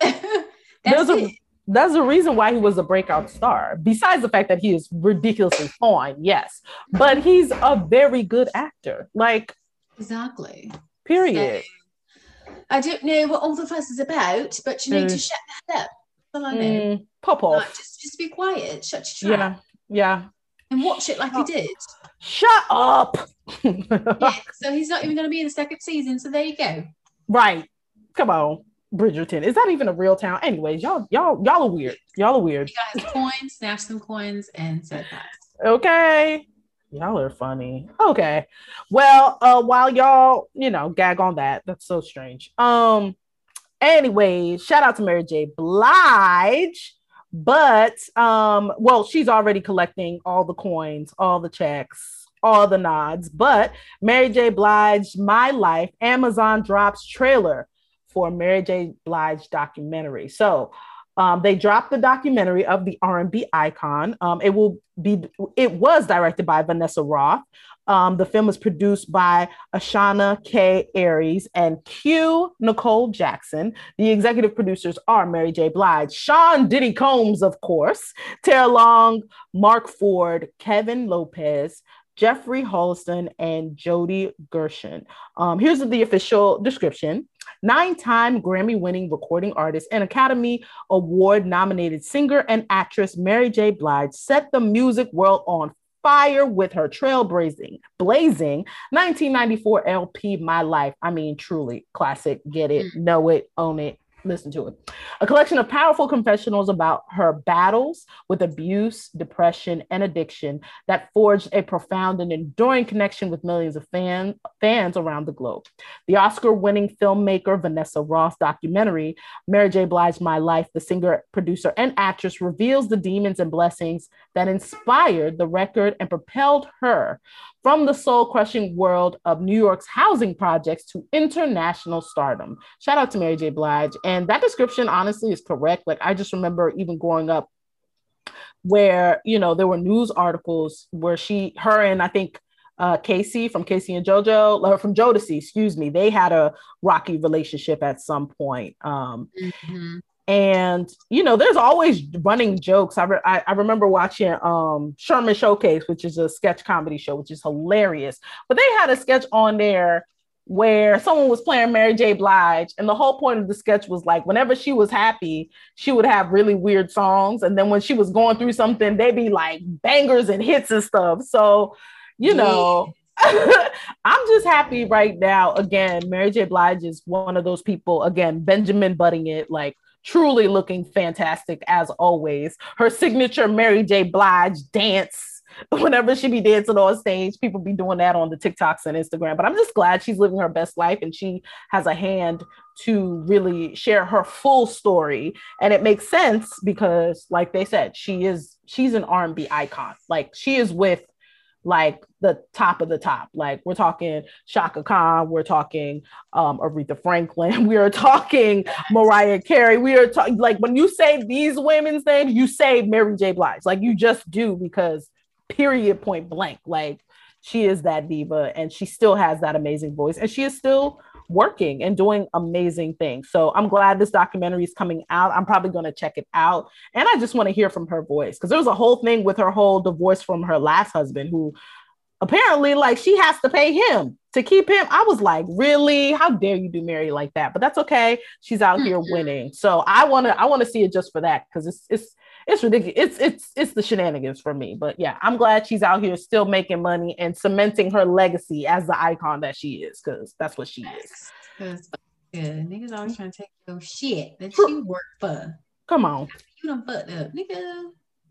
there's a That's the reason why he was a breakout star. Besides the fact that he is ridiculously fine, yes, but he's a very good actor. Like exactly. Period. So, I don't know what all the fuss is about, but you need mm. to shut that up. That's I know. Mm, pop off. Like, just, just be quiet. Shut your trap. Yeah. Yeah. And watch it like oh. he did. Shut up. yeah, so he's not even going to be in the second season. So there you go. Right. Come on. Bridgerton. Is that even a real town? Anyways, y'all, y'all, y'all are weird. Y'all are weird. You guys coins, snatch some coins, and said that. Okay. Y'all are funny. Okay. Well, uh, while y'all, you know, gag on that, that's so strange. Um, anyway, shout out to Mary J. Blige. But um, well, she's already collecting all the coins, all the checks, all the nods. But Mary J. Blige, My Life, Amazon drops trailer for Mary J. Blige documentary. So um, they dropped the documentary of the R&B icon. Um, it will be. It was directed by Vanessa Roth. Um, the film was produced by Ashana K. Aries and Q. Nicole Jackson. The executive producers are Mary J. Blige, Sean Diddy Combs, of course, Tara Long, Mark Ford, Kevin Lopez, Jeffrey Holliston and Jody Gerson. Um, here's the official description. Nine time Grammy winning recording artist and Academy Award nominated singer and actress Mary J. Blige set the music world on fire with her trailblazing, blazing 1994 LP, My Life. I mean, truly classic. Get it, mm. know it, own it, listen to it. A collection of powerful confessionals about her battles with abuse, depression, and addiction that forged a profound and enduring connection with millions of fan, fans around the globe. The Oscar winning filmmaker Vanessa Roth documentary, Mary J. Blige My Life, the singer, producer, and actress, reveals the demons and blessings that inspired the record and propelled her from the soul crushing world of New York's housing projects to international stardom. Shout out to Mary J. Blige. And that description honestly is correct. Like, I just remember even growing up where, you know, there were news articles where she, her, and I think uh, K-Ci from K-Ci and JoJo, or from Jodeci, excuse me, they had a rocky relationship at some point. Um, mm-hmm and you know there's always running jokes i, re- I, I, remember watching um sherman showcase which is a sketch comedy show which is hilarious but they had a sketch on there where someone was playing mary j blige and the whole point of the sketch was like whenever she was happy she would have really weird songs and then when she was going through something they'd be like bangers and hits and stuff so you know I'm just happy right now. Again, Mary J. Blige is one of those people. Again, Benjamin butting it like truly looking fantastic as always. Her signature Mary J. Blige dance. Whenever she be dancing on stage, people be doing that on the TikToks and Instagram. But I'm just glad she's living her best life and she has a hand to really share her full story. And it makes sense because, like they said, she is she's an R&B icon. Like she is with like the top of the top. Like we're talking Chaka Khan, we're talking um, Aretha Franklin, we are talking Mariah Carey. We are talking like when you say these women's names, you say Mary J. Blige. Like you just do because period point blank. Like she is that diva and she still has that amazing voice and she is still working and doing amazing things. So I'm glad this documentary is coming out. I'm probably going to check it out. And I just want to hear from her voice because there was a whole thing with her whole divorce from her last husband who apparently like she has to pay him to keep him. I was like, really? How dare you do Mary like that? But that's okay. She's out here mm-hmm. winning. So I want to I want to see it just for that because it's it's it's ridiculous. It's it's it's the shenanigans for me. But yeah, I'm glad she's out here still making money and cementing her legacy as the icon that she is, because that's what she is. Cause Yeah, niggas always trying to take your shit that you work for. Come on. You don't fucked up, nigga.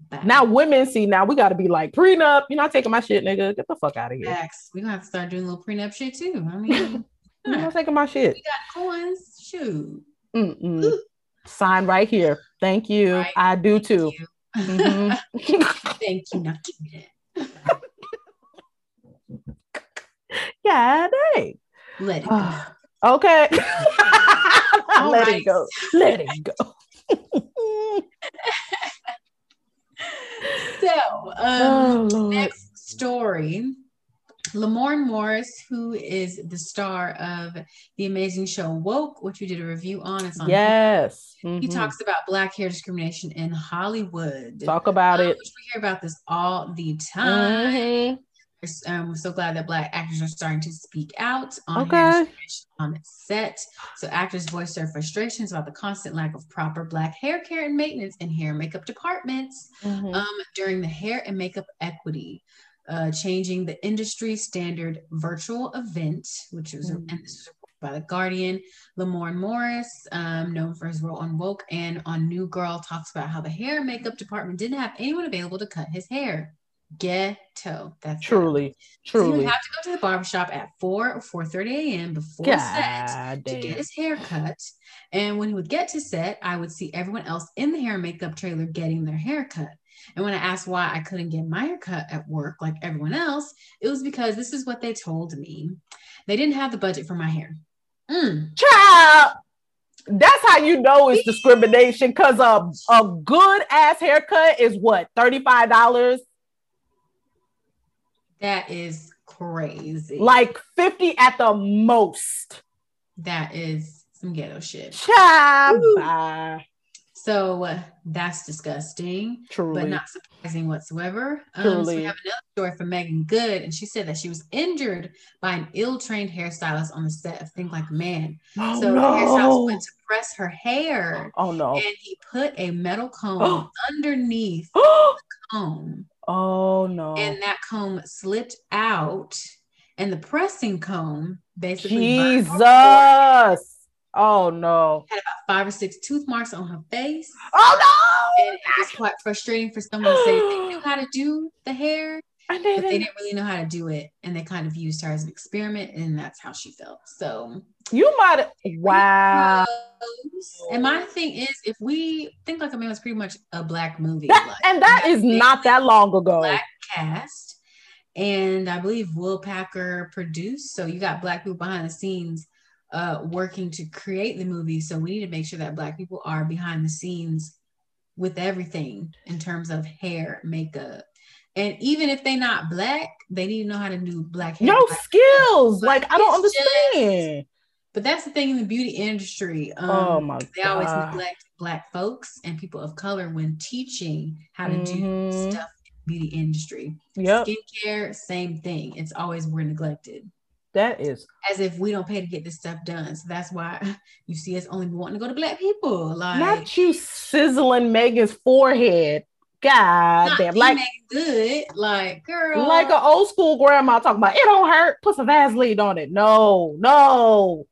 Bye. Now women see now we gotta be like prenup. You're not taking my shit, nigga. Get the fuck out of here. Facts. We gonna have to start doing a little prenup shit too. I mean, you're not taking my shit. We got coins. Shoot. Mm-mm. Sign right here. Thank you. Right. I do too. Thank you. Mm-hmm. Thank you. Now give me that. yeah, hey. Let it go. okay. Let right. it go. Let it go. so, um, oh, next story Lamorne Morris, who is the star of the amazing show Woke, which we did a review on. It's on yes. mm-hmm. He talks about black hair discrimination in Hollywood. Talk about um, it. we hear about this all the time. Mm-hmm. Um, we're so glad that Black actors are starting to speak out on okay. on set. So actors voice their frustrations about the constant lack of proper Black hair care and maintenance in hair and makeup departments mm-hmm. um, during the hair and makeup equity. Uh, changing the industry standard virtual event, which was mm-hmm. and this was by the Guardian. Lamorne Morris, um, known for his role on Woke and on New Girl, talks about how the hair and makeup department didn't have anyone available to cut his hair ghetto. That's truly, it. truly. So he would have to go to the barbershop at 4 or 4 30 a.m. before God set damn. to get his hair cut. And when he would get to set, I would see everyone else in the hair and makeup trailer getting their hair cut. And when I asked why I couldn't get my hair cut at work like everyone else, it was because this is what they told me. They didn't have the budget for my hair. Mm. Child, that's how you know it's discrimination because a, a good ass haircut is what $35 that is crazy. Like 50 at the most. That is some ghetto shit. Child. So uh, that's disgusting, Truly. but not surprising whatsoever. Um, so we have another story from Meagan Good, and she said that she was injured by an ill-trained hairstylist on the set of Think Like a Man. Oh, so no. the hairstylist went to press her hair. Oh no! And he put a metal comb underneath the comb. Oh no. And that comb slipped out, and the pressing comb basically. Jesus. Oh no. Had about five or six tooth marks on her face. Oh no. And it was quite frustrating for someone to say they knew how to do the hair, but they didn't really know how to do it. And they kind of used her as an experiment, and that's how she felt. So you might wow. And my thing is, if we think like a man was pretty much a black movie, that, like, and that is not that long ago. Black cast, and I believe Will Packer produced. So you got black people behind the scenes, uh, working to create the movie. So we need to make sure that black people are behind the scenes with everything in terms of hair, makeup, and even if they're not black, they need to know how to do black hair. No black skills. Like I don't understand. Just, but that's the thing in the beauty industry. Um, oh my God. They always neglect black folks and people of color when teaching how to mm-hmm. do stuff beauty industry. Yeah. Skincare, same thing. It's always we're neglected. That is as if we don't pay to get this stuff done. So that's why you see us only wanting to go to black people. Like not you sizzling Meagan's forehead. God damn, like good, like girl, like an old school grandma talking about it don't hurt. Put some Vaseline on it. No, no,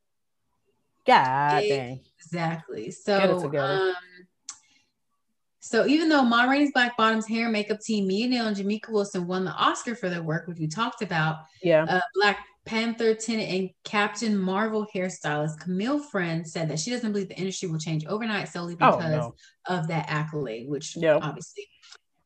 God dang. Exactly. So, um, so even though Ma Rainey's Black Bottoms hair and makeup team, Mia Neal and Jamika Wilson won the Oscar for their work, which we talked about. Yeah. Uh, Black Panther tenant and Captain Marvel hairstylist Camille Friend said that she doesn't believe the industry will change overnight solely because oh, no. of that accolade, which yep. obviously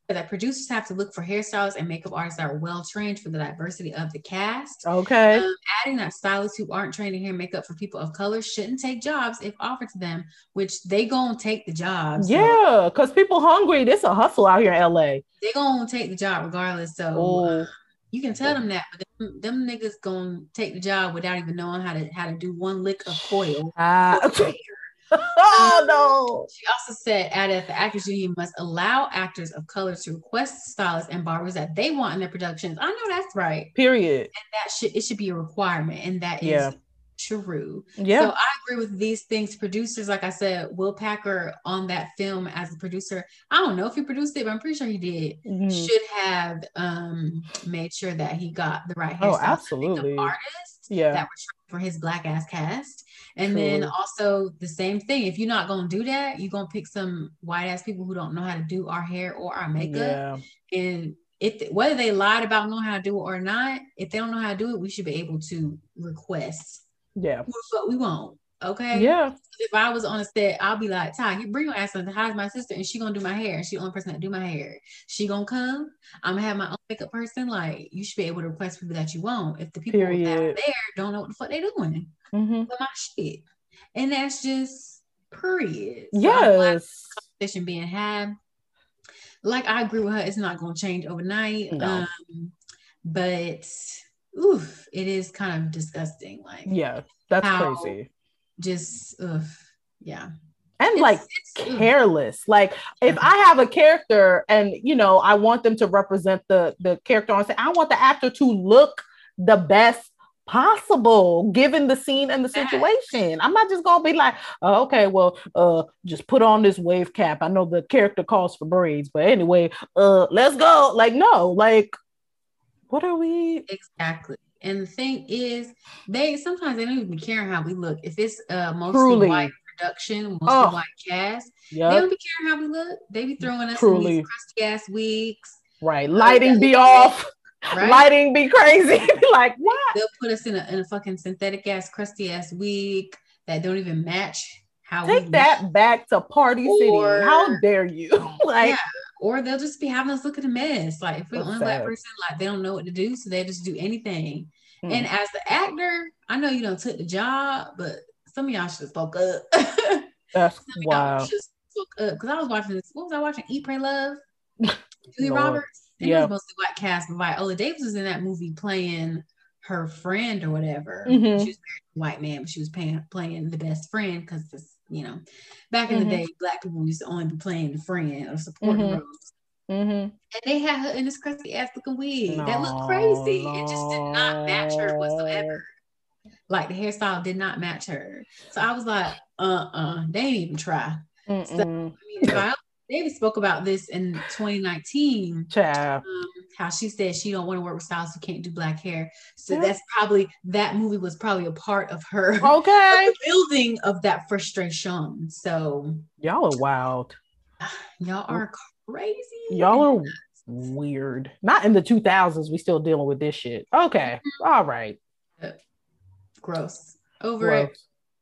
that producers have to look for hairstylists and makeup artists that are well trained for the diversity of the cast. Okay. Um, adding that stylists who aren't trained in hair makeup for people of color shouldn't take jobs if offered to them, which they gonna take the jobs. Yeah, because people hungry. This a hustle out here in LA. They gonna take the job regardless. So uh, you can tell them that, but them, niggas gonna take the job without even knowing how to how to do one lick of foil. Uh, okay. oh no. She also said added the actors union must allow actors of color to request stylists and barbers that they want in their productions. I know that's right. Period. And that should it should be a requirement. And that is yeah. True. Yeah. So I agree with these things. Producers, like I said, Will Packer on that film as a producer. I don't know if he produced it, but I'm pretty sure he did. Mm-hmm. Should have um made sure that he got the right Oh, absolutely. Artists yeah. that were for his black ass cast and True. then also the same thing. If you're not gonna do that, you're gonna pick some white ass people who don't know how to do our hair or our makeup. Yeah. And if whether they lied about knowing how to do it or not, if they don't know how to do it, we should be able to request. Yeah. But we won't. Okay. Yeah. If I was on a set, I'll be like, Ty, you bring your ass on. How's my sister? And she gonna do my hair. She the only person that do my hair. She gonna come. I'm gonna have my own makeup person. Like you should be able to request people that you want. If the people Period. that are there don't know what the fuck they doing mm-hmm. my shit, and that's just period. So yes. Conversation being had. Like I agree with her. It's not gonna change overnight. No. Um, but oof, it is kind of disgusting. Like, yeah, that's crazy. just, oof, yeah. And It's- like it's- careless. Like if I have a character and you know I want them to represent the the character on set, I want the actor to look the best possible given the scene and the situation. I'm not just gonna be like, oh, okay, well, uh, just put on this wave cap. I know the character calls for braids, but anyway, uh, let's go. Like, no, like, what are we? Exactly. And the thing is, they sometimes they don't even care how we look. If it's uh mostly Truly. white production, mostly Oh. white cast, they don't be caring how we look. They be throwing us in these crusty ass wigs, right. Lighting be off. right? Lighting be crazy. like what? They'll put us in a, in a fucking synthetic ass, crusty ass wig that don't even match how Take that back to Party City. Or- How dare you? like, Yeah. Or they'll just be having us look at a mess. Like if we're the That's only black sad. person, like they don't know what to do, so they just do anything. Hmm. And as the actor, I know you don't took the job, but some of y'all should have spoke up. that's should spoke up because I was watching this. What was I watching? Eat, Pray, Love. Julia Lord. Roberts. And Yeah. it was mostly white cast, but Viola Davis was in that movie playing her friend or whatever. Mhm. She was married to a white man, but she was paying, playing the best friend because this, you know, back in Mhm. the day, black people used to only be playing the friend or supporting Mhm. roles. Mm-hmm. And they had her in this crusty ass looking wig that looked crazy. It just did not match her whatsoever. Like the hairstyle did not match her. So I was like, uh-uh, they ain't even try. Mm-mm. I mean, Viola Davis spoke about this in 2019. Child. Um, how she said she don't want to work with stylists who can't do black hair. So Yeah. that's probably that movie was probably a part of her Okay. building of that frustration. So Y'all are wild. y'all are crazy. Y'all are weird. Not in the 2000s. We still dealing with this shit. Okay. All right. gross. Over it.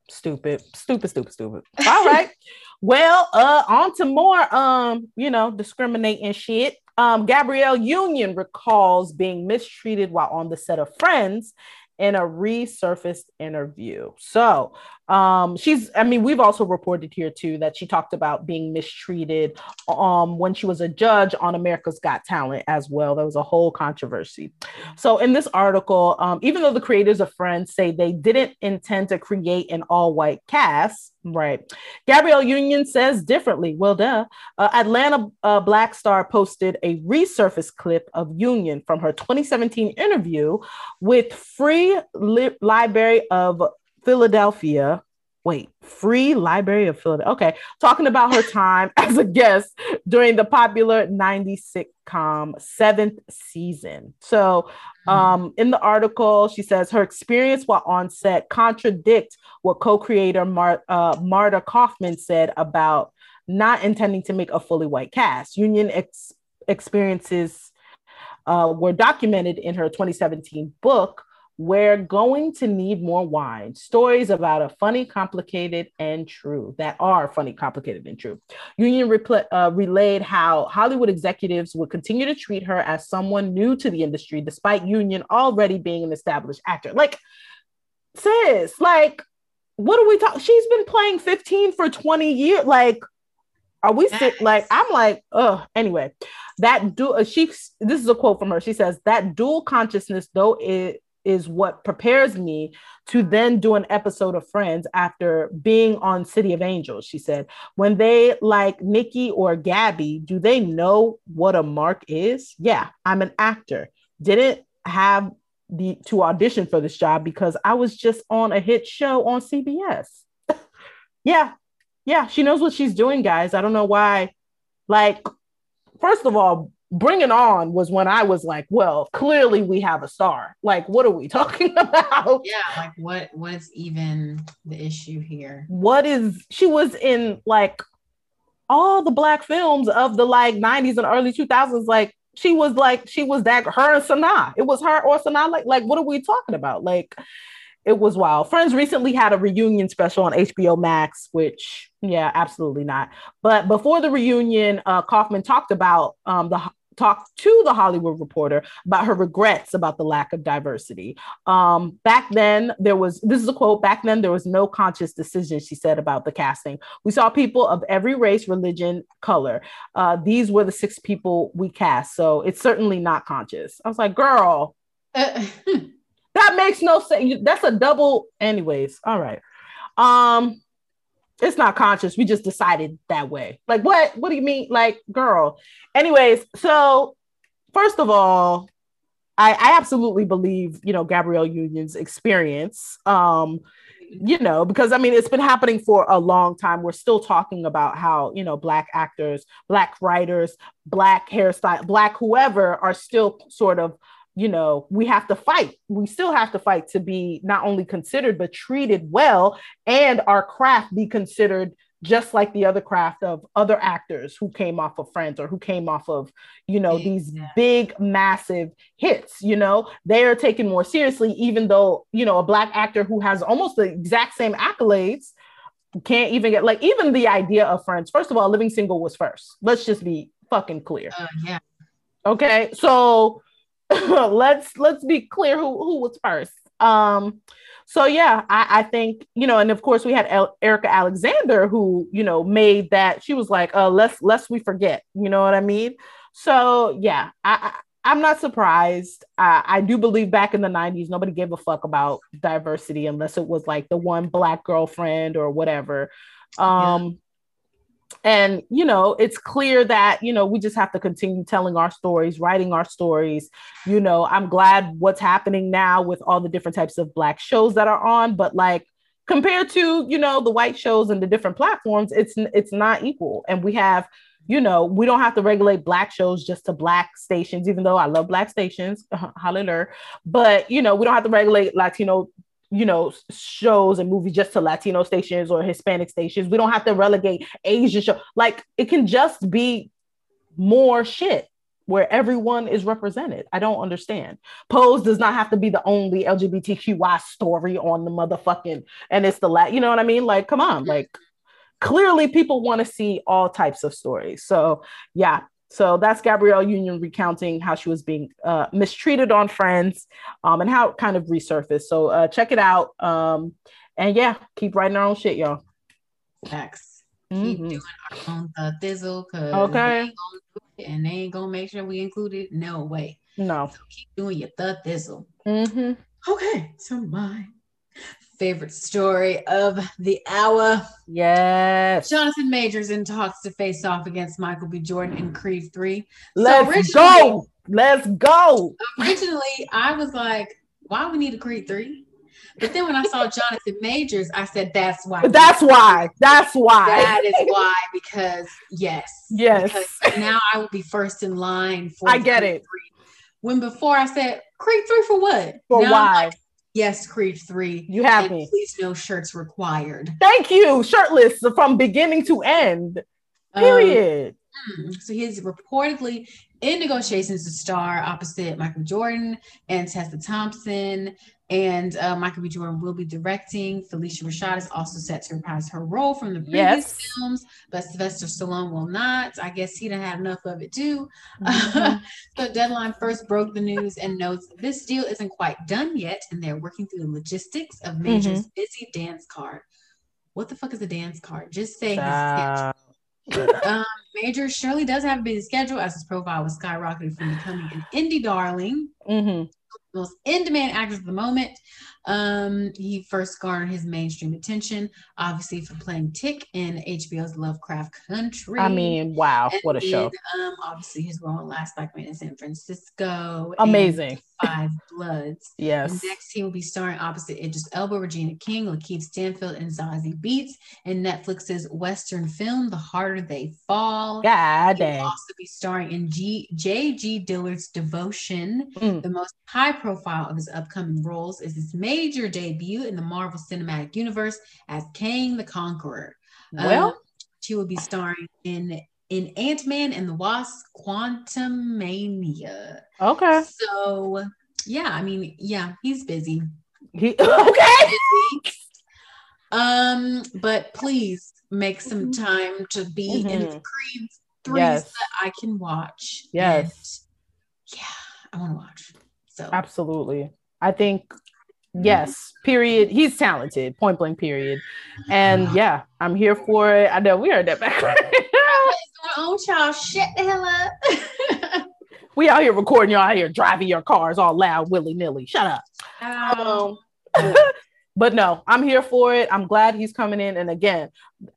Stupid. Stupid, stupid, stupid. All right. Well, uh, on to more um, you know, discriminating shit. Um, Gabrielle Union recalls being mistreated while on the set of Friends in a resurfaced interview. So um she's i mean we've also reported here too that she talked about being mistreated um when she was a judge on america's got talent as well there was a whole controversy so in this article um even though the creators of friends say they didn't intend to create an all-white cast right. Gabrielle union says differently. Well duh. Uh, atlanta uh, black star posted a resurfaced clip of union from her 2017 interview with free Li- library of Philadelphia. Wait, Free Library of Philadelphia. Okay, talking about her time as a guest during the popular 90s sitcom seventh season. So, um, in the article, she says her experience while on set contradict what co-creator Mar- uh, Marta Kauffman said about not intending to make a fully white cast. Union ex- experiences uh, were documented in her 2017 book we're going to need more wine. Stories about a funny, complicated, and true that are funny, complicated, and true. Union repl- uh, relayed how Hollywood executives would continue to treat her as someone new to the industry, despite Union already being an established actor. Like, sis, like, what are we talking? She's been playing 15 for 20 years. Like, are we sit like I'm like, oh, anyway, that do uh, she this is a quote from her. She says that dual consciousness, though it is what prepares me to then do an episode of Friends after being on City of Angels. She said, when they like Nikki or Gabby, do they know what a mark is? Yeah, I'm an actor. Didn't have the to audition for this job because I was just on a hit show on CBS. yeah, yeah, she knows what she's doing, guys. I don't know why. Like, first of all, Bring It On was when I was like, well, clearly we have a star. Like, what are we talking about? Yeah, like what what is even the issue here? What is she was in like all the black films of the like 90s and early 2000s? Like, she was like, she was that her and Sanaa. It was her or Sanaa. Like, like, what are we talking about? Like, it was wild. Friends recently had a reunion special on HBO Max, which, yeah, absolutely not. But before the reunion, uh, Kauffman talked about um, the talked to the Hollywood Reporter about her regrets about the lack of diversity. Um, back then, there was this is a quote. Back then, there was no conscious decision. She said about the casting. We saw people of every race, religion, color. Uh, these were the six people we cast. So it's certainly not conscious. I was like, girl, Uh, That makes no sense. That's a double. Anyways, all right. Um, it's not conscious. We just decided that way. Like, what? What do you mean? Like, girl. Anyways, so first of all, I, I absolutely believe, you know, Gabrielle Union's experience. Um, you know, because I mean, it's been happening for a long time. We're still talking about how, you know, Black actors, Black writers, Black hairstyle, Black whoever are still sort of, you know, we have to fight. We still have to fight to be not only considered, but treated well and our craft be considered just like the other craft of other actors who came off of Friends or who came off of, you know, these yeah. big, massive hits. You know, they are taken more seriously, even though, you know, a Black actor who has almost the exact same accolades can't even get, like, even the idea of Friends. First of all, Living Single was first. Let's just be fucking clear. Uh, yeah. Okay. So let's let's be clear who who was first. Um, so yeah, I, I think you know, and of course we had El- Erika Alexander who you know made that. She was like, "Uh, lest lest we forget," you know what I mean? So yeah, I, I am not surprised. I, I do believe back in the '90s, nobody gave a fuck about diversity unless it was like the one black girlfriend or whatever. Um, and you know it's clear that you know we just have to continue telling our stories writing our stories. You know i'm glad what's happening now with all the different types of black shows that are on but like compared to you know the white shows and the different platforms it's it's not equal. And we have you know we don't have to regulate black shows just to black stations even though i love black stations hallelujah. But you know we don't have to regulate latino you know shows and movies just to latino stations or hispanic stations. We don't have to relegate asian show like it can just be more shit where everyone is represented. I don't understand. Pose does not have to be the only lgbtqy story on the motherfucking and it's the la- you know what i mean? Like come on like clearly people want to see all types of stories. So yeah so that's Gabrielle Union recounting how she was being uh, mistreated on Friends um, and how it kind of resurfaced. So uh, check it out. Um, and yeah, keep writing our own shit, y'all. Facts. Mm-hmm. Keep doing our own uh, thizzle because okay. and they ain't gonna make sure we include it. No way. No. So keep doing your the thizzle. Mm-hmm. Okay, so my favorite story of the hour. Yes. Jonathan Majors in talks to face off against Michael B. Jordan in Creed 3. Let's so go. Let's go. Originally, I was like, why we need a Creed 3? But then when I saw Jonathan Majors, I said, that's why. That's why. That's why. That is why, because yes. Yes. Because now I will be first in line for I get Creed it. 3. When before I said, Creed 3 for what? For now why? Yes, Creed 3. You have me. Please no shirts required. Thank you. Shirtless from beginning to end. Period. Um, so he's reportedly in negotiations to star opposite Michael Jordan and Tessa Thompson. And uh, Michael B. Jordan will be directing. Phylicia Rashad is also set to reprise her role from the previous yes. films, but Sylvester Stallone will not. I guess he didn't have enough of it too. Mm-hmm. so Deadline first broke the news and notes this deal isn't quite done yet, and they're working through the logistics of Major's mm-hmm. busy dance card. What the fuck is a dance card? Just say uh, um, Major Shirley does have a busy schedule as his profile was skyrocketing from becoming an indie darling. Mm-hmm. Most in-demand actors at the moment. Um, he first garnered his mainstream attention, obviously for playing Tic in HBO's Lovecraft Country. I mean, wow, and what a then, show! Um, obviously his role in Last Black Man in San Francisco. Amazing. Five Bloods. Yes. And next, he will be starring opposite Idris Elba, Regina King, Lakeith Stanfield, and Zazie Beetz in Netflix's Western film The Harder They Fall. God. He will also be starring in G- J.D. Dillard's Devotion. Mm. The most high profile of his upcoming roles is his major debut in the Marvel Cinematic Universe as Kang the Conqueror. Well, um, she will be starring in in Ant Man and the Wasp: Quantumania. Okay. So yeah, I mean, yeah, he's busy. He, okay. Busy. Um, but please make some mm-hmm. time to be mm-hmm. in Creed three yes. that I can watch. Yes. And yeah, I want to watch. So absolutely. I think yes, period. He's talented, point blank, period. And yeah, I'm here for it. I know we heard that back. on, y'all? Shut the hell up. we out here recording, y'all out here driving your cars all loud, willy nilly. Shut up. Um, but no, I'm here for it. I'm glad he's coming in. And again,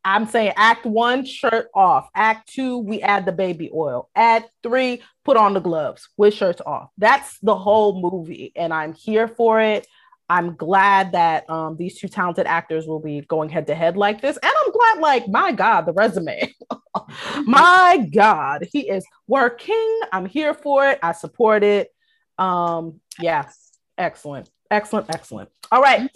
I'm saying act one, shirt off. Act two, we add the baby oil. Act three, put on the gloves with shirts off. That's the whole movie. And I'm here for it. I'm glad that um, these two talented actors will be going head to head like this. And I'm glad, like, my God, the resume. my God, he is working. I'm here for it. I support it. Um, excellent. Excellent, excellent. All right.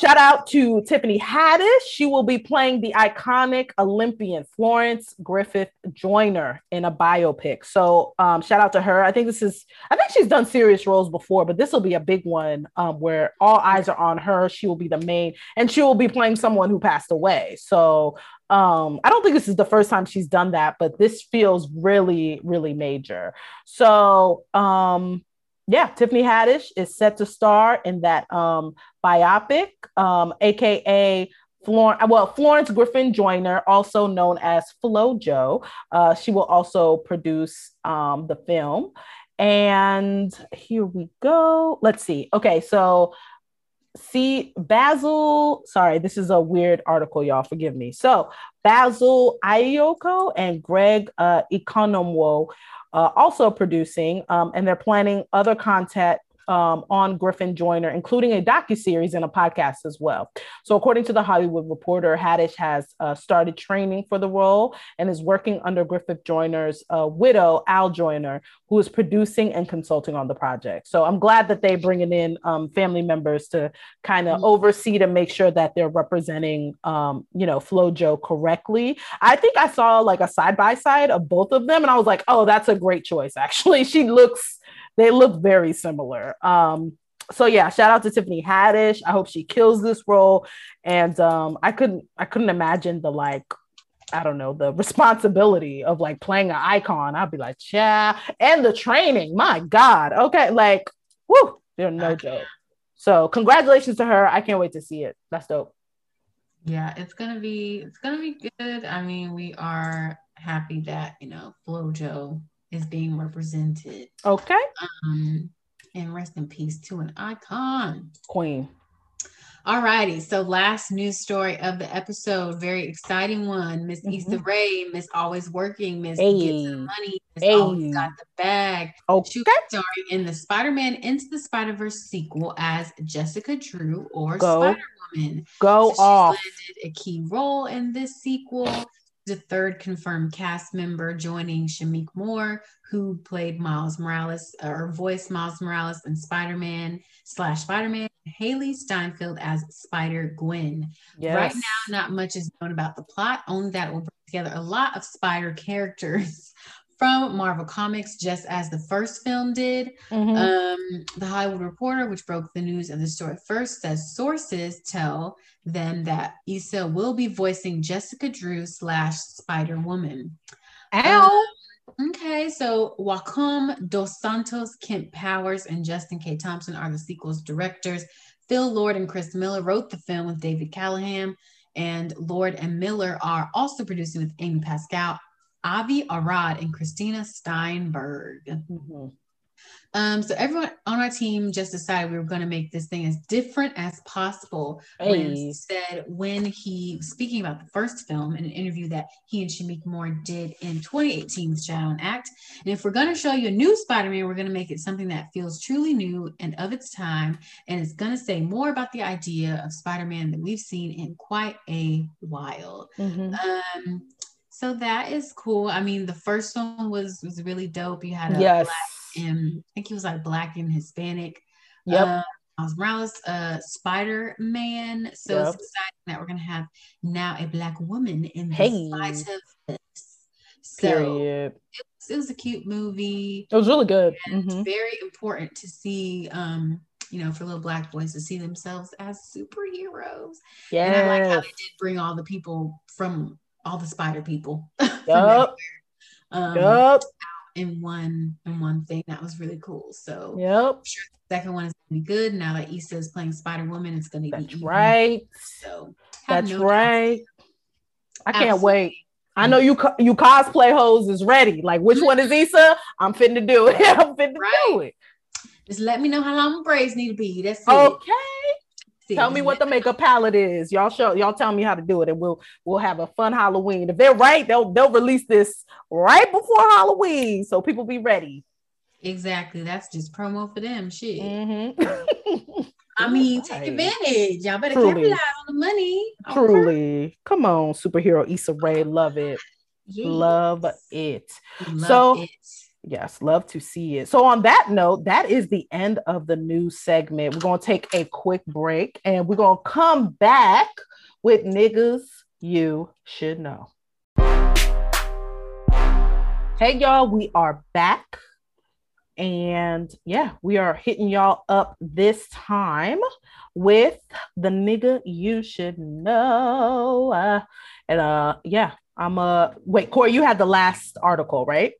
Shout out to Tiffany Haddish. She will be playing the iconic Olympian Florence Griffith Joyner in a biopic. So, um, shout out to her. I think this is, I think she's done serious roles before, but this will be a big one um, where all eyes are on her. She will be the main, and she will be playing someone who passed away. So, um, I don't think this is the first time she's done that, but this feels really, really major. So, um, yeah, Tiffany Haddish is set to star in that um, biopic, um, aka Florence, well, Florence Griffin Joyner, also known as FloJo. Uh, she will also produce um, the film. And here we go. Let's see. Okay, so see Basil. Sorry, this is a weird article, y'all. Forgive me. So Basil Ayoko and Greg uh, Economwo uh, also producing, um, and they're planning other content um, on Griffith Joyner, including a docu series and a podcast as well. So, according to the Hollywood Reporter, Haddish has uh, started training for the role and is working under Griffith Joyner's uh, widow, Al Joyner, who is producing and consulting on the project. So, I'm glad that they're bringing in um, family members to kind of mm-hmm. oversee to make sure that they're representing, um, you know, FloJo correctly. I think I saw like a side by side of both of them, and I was like, oh, that's a great choice. Actually, she looks they look very similar. Um, so yeah, shout out to Tiffany Haddish. I hope she kills this role. And um, I couldn't I couldn't imagine the like I don't know the responsibility of like playing an icon. I'd be like, yeah, and the training. My God. Okay, like, whoo, they're no joke. So congratulations to her. I can't wait to see it. That's dope. Yeah, it's gonna be it's gonna be good. I mean, we are happy that you know FloJo is being represented. Okay. Um, and rest in peace to an icon. Queen. All righty. So last news story of the episode, very exciting one. Miss mm-hmm. Issa Rae, Miss Always Working, Miss hey. Get Some Money, Miss hey. Always Got the Bag. Okay. She starring in the Spider-Man Into the Spider-Verse sequel as Jessica Drew or Go. Spider-Woman. Go so off. landed a key role in this sequel the third confirmed cast member joining Shameik Moore, who played Miles Morales or voiced Miles Morales in Spider Man slash Spider Man. Hailee Steinfeld as Spider Gwen. Yes. Right now, not much is known about the plot, only that it will bring together a lot of Spider characters from Marvel Comics, just as the first film did. Mm-hmm. Um, the Hollywood Reporter, which broke the news of the story first, says sources tell them that Issa will be voicing Jessica Drew slash Spider Woman. Ow. Um, okay, so Joaquin Dos Santos, Kemp Powers, and Justin K. Thompson are the sequel's directors. Phil Lord and Chris Miller wrote the film with David Callaham, and Lord and Miller are also producing with Amy Pascal Avi Arad and Christina Steinberg. Mm-hmm. Um, so everyone on our team just decided we were going to make this thing as different as possible. Hey. When said when he speaking about the first film in an interview that he and Shameik Moore did in 2018's Shadow and Act. And if we're going to show you a new Spider-Man, we're going to make it something that feels truly new and of its time, and it's going to say more about the idea of Spider-Man that we've seen in quite a while. Mm-hmm. Um, so that is cool. I mean, the first one was was really dope. You had a yes. black and I think he was like black and Hispanic. Yep. Uh, Miles Morales, uh, Spider Man. So yep. it's exciting that we're gonna have now a black woman in hey. of this. So Period. It was, it was, a cute movie. It was really good. Mm-hmm. Very important to see. Um, you know, for little black boys to see themselves as superheroes. Yeah. And I like how they did bring all the people from all the spider people. Yep. um, yep. In one in one thing that was really cool. So yep. I'm sure the second one is gonna be good. Now that Issa is playing Spider Woman, it's gonna That's be right. So That's no right. Doubt. I can't Absolutely. wait. I know you co- you cosplay hoes is ready. Like which one is Issa? I'm fitting to do it. I'm fitting to right. do it. Just let me know how long braids need to be. That's okay. It. 60. Tell me what the makeup palette is. Y'all show y'all tell me how to do it, and we'll we'll have a fun Halloween. If they're right, they'll they'll release this right before Halloween, so people be ready. Exactly. That's just promo for them. Shit. Mm-hmm. I mean, take advantage. Y'all better Truly. capitalize on the money. Truly. Okay. Come on, superhero Issa Rae. Love it. Yes. Love it. Love so it. Yes, love to see it. So, on that note, that is the end of the news segment. We're going to take a quick break and we're going to come back with niggas you should know. Hey, y'all, we are back. And yeah, we are hitting y'all up this time with the nigga you should know. Uh, and uh, yeah, I'm uh, wait, Corey, you had the last article, right?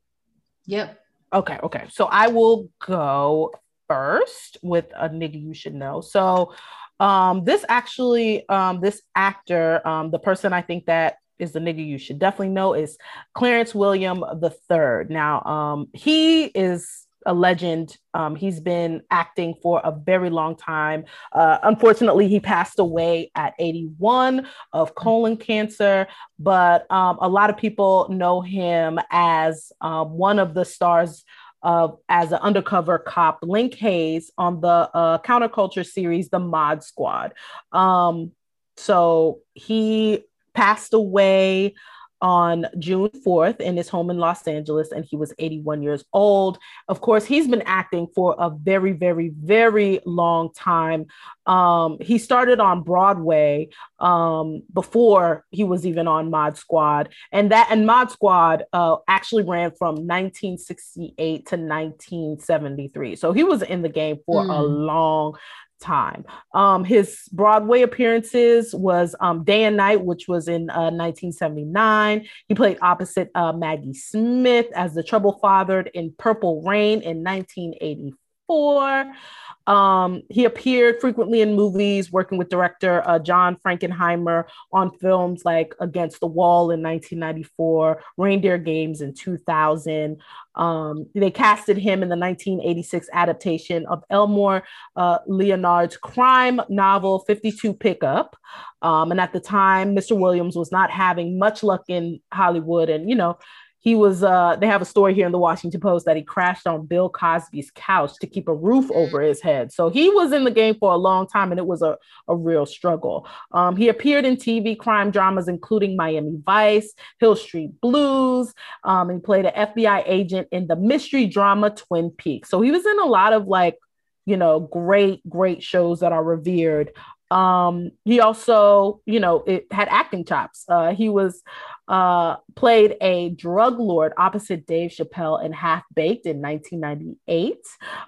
Yep. Okay, okay. So I will go first with a nigga you should know. So um this actually um this actor, um the person I think that is the nigga you should definitely know is Clarence William the third. Now um he is a legend. Um, he's been acting for a very long time. Uh, unfortunately, he passed away at 81 of colon cancer but um, a lot of people know him as um, one of the stars of as an undercover cop, Linc Hayes, on the uh, counterculture series, The Mod Squad. Um, so he passed away on June 4th in his home in Los Angeles, and he was 81 years old. Of course, he's been acting for a very, very, very long time. Um, he started on Broadway um, before he was even on Mod Squad, and that and Mod Squad uh, actually ran from 1968 to 1973. So he was in the game for a Mm. long time. Um, his Broadway appearances was um, Day and Night, which was in uh, 1979. He played opposite uh, Maggie Smith as the trouble fathered in Purple Rain in 1984. Um, he appeared frequently in movies, working with director uh, John Frankenheimer on films like Against the Wall in 1994, Reindeer Games in 2000. Um, they casted him in the 1986 adaptation of Elmore uh, Leonard's crime novel 52 Pickup. Um, and at the time, Mr. Williams was not having much luck in Hollywood. And, you know, he was, uh, they have a story here in the Washington Post that he crashed on Bill Cosby's couch to keep a roof over his head. So he was in the game for a long time and it was a, a real struggle. Um, he appeared in TV crime dramas, including Miami Vice, Hill Street Blues. Um, he played an FBI agent in the mystery drama Twin Peaks. So he was in a lot of like, you know, great, great shows that are revered. Um, he also, you know, it had acting chops. Uh, he was uh, played a drug lord opposite Dave Chappelle in Half Baked in 1998.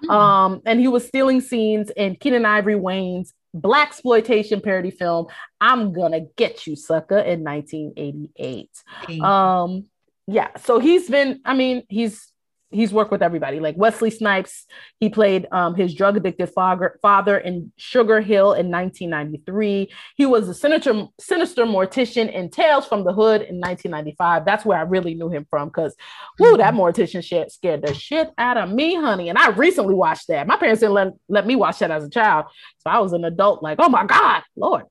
Mm. Um, and he was stealing scenes in Keenen Ivory Wayans' black exploitation parody film "I'm Gonna Get You, Sucker" in 1988. Hey. Um, yeah, so he's been, I mean, he's he's worked with everybody. Like Wesley Snipes, he played um, his drug addicted father, father in Sugar Hill in 1993. He was a sinister, sinister mortician in Tales from the Hood in 1995. That's where I really knew him from because, whoo, that mortician shit scared the shit out of me, honey. And I recently watched that. My parents didn't let, let me watch that as a child. So I was an adult, like, oh my God, Lord.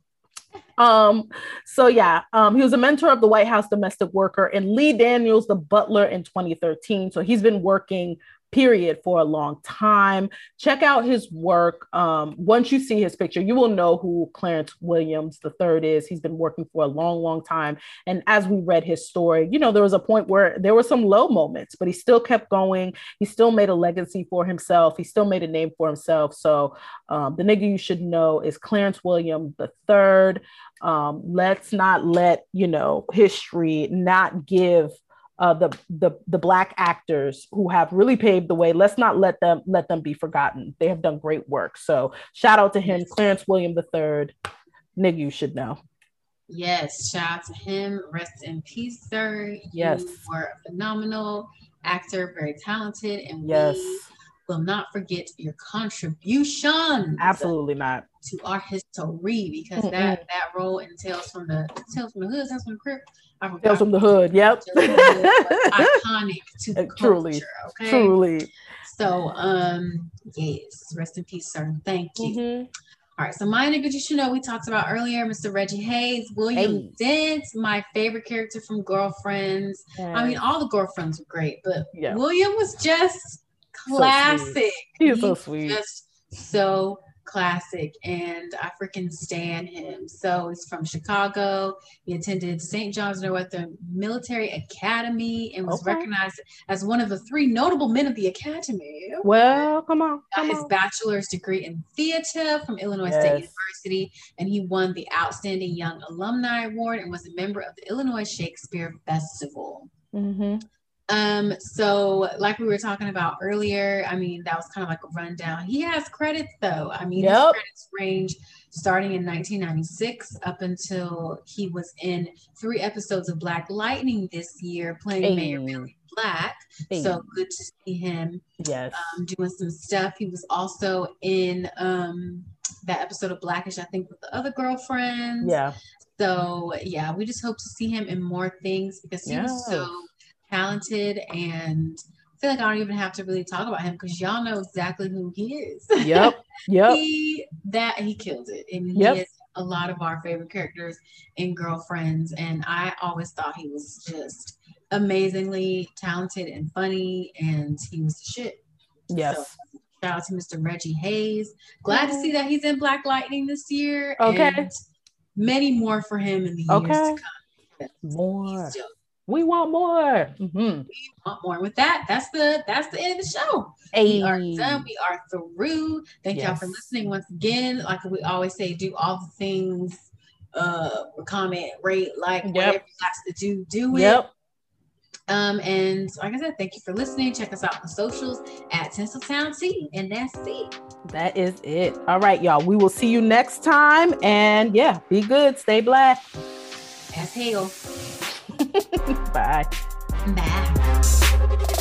Um, so yeah, um, he was a mentor of the White House domestic worker and Lee Daniels, the butler in 2013. So he's been working period for a long time. Check out his work. Um, once you see his picture, you will know who Clarence Williams III is. He's been working for a long, long time. And as we read his story, you know, there was a point where there were some low moments, but he still kept going. He still made a legacy for himself. He still made a name for himself. So um, the nigga you should know is Clarence Williams III. Um, let's not let, you know, history not give uh, the the the black actors who have really paved the way. Let's not let them let them be forgotten. They have done great work. So shout out to him, Clarence William III. Nigga, you should know. Yes, shout out to him. Rest in peace, sir. Yes. You were a phenomenal actor, very talented, and Yes, we will not forget your contribution absolutely not. to our history because Mm-mm. that that role entails from the Tales from the Hood, Tales from the. Tales from the Hood. Yep. From the Hood iconic to Uh, culture. truly, okay. Truly. So, um, yes, rest in peace, sir. Thank you. Mhm. All right, so my niggas you should know we talked about earlier, Mr. Reggie Hayes, William Dent, my favorite character from Girlfriends. I mean, all the girlfriends were great, but Yeah. William was just. Classic. He is so sweet. Just so classic, and I freaking stand him. So he's from Chicago. He attended St. John's Northwestern Military Academy and was Okay. recognized as one of the three notable men of the academy. well, come on. Got Come his on. bachelor's degree in theater from Illinois State University, and he won the Outstanding Young Alumni Award and was a member of the Illinois Shakespeare Festival. Mhm. Um, so like we were talking about earlier, I mean, that was kind of like a rundown. He has credits though. I mean, his credits range starting in 1996 up until he was in three episodes of Black Lightning this year, playing Mayor Billy Black. Hey. So good to see him yes. um, doing some stuff. He was also in um, that episode of Blackish, I think, with the other girlfriends. yeah. So yeah, we just hope to see him in more things because he was so talented and I feel like I don't even have to really talk about him because y'all know exactly who he is. Yep. Yep. he that he killed it. And he Yep. is a lot of our favorite characters in Girlfriends. And I always thought he was just amazingly talented and funny and he was the shit. yes. Shout out to Mr. Reggie Hayes. Glad to see that he's in Black Lightning this year. Okay. And many more for him in the years Okay. to come. More. He's dope. We want more. Mhm. want more. With that, that's the that's the end of the show. Hey. We are done. We are through. Thank y'all for listening once again. Like we always say, do all the things. Uh, comment, rate, like Yep. whatever you got to do, do it. Yep. Um, and like I said, thank you for listening. Check us out on the socials at Tinseltown Tea, and that's it. That is it. All right, y'all. We will see you next time. And yeah, be good. Stay black. As hell. Bye. Bye.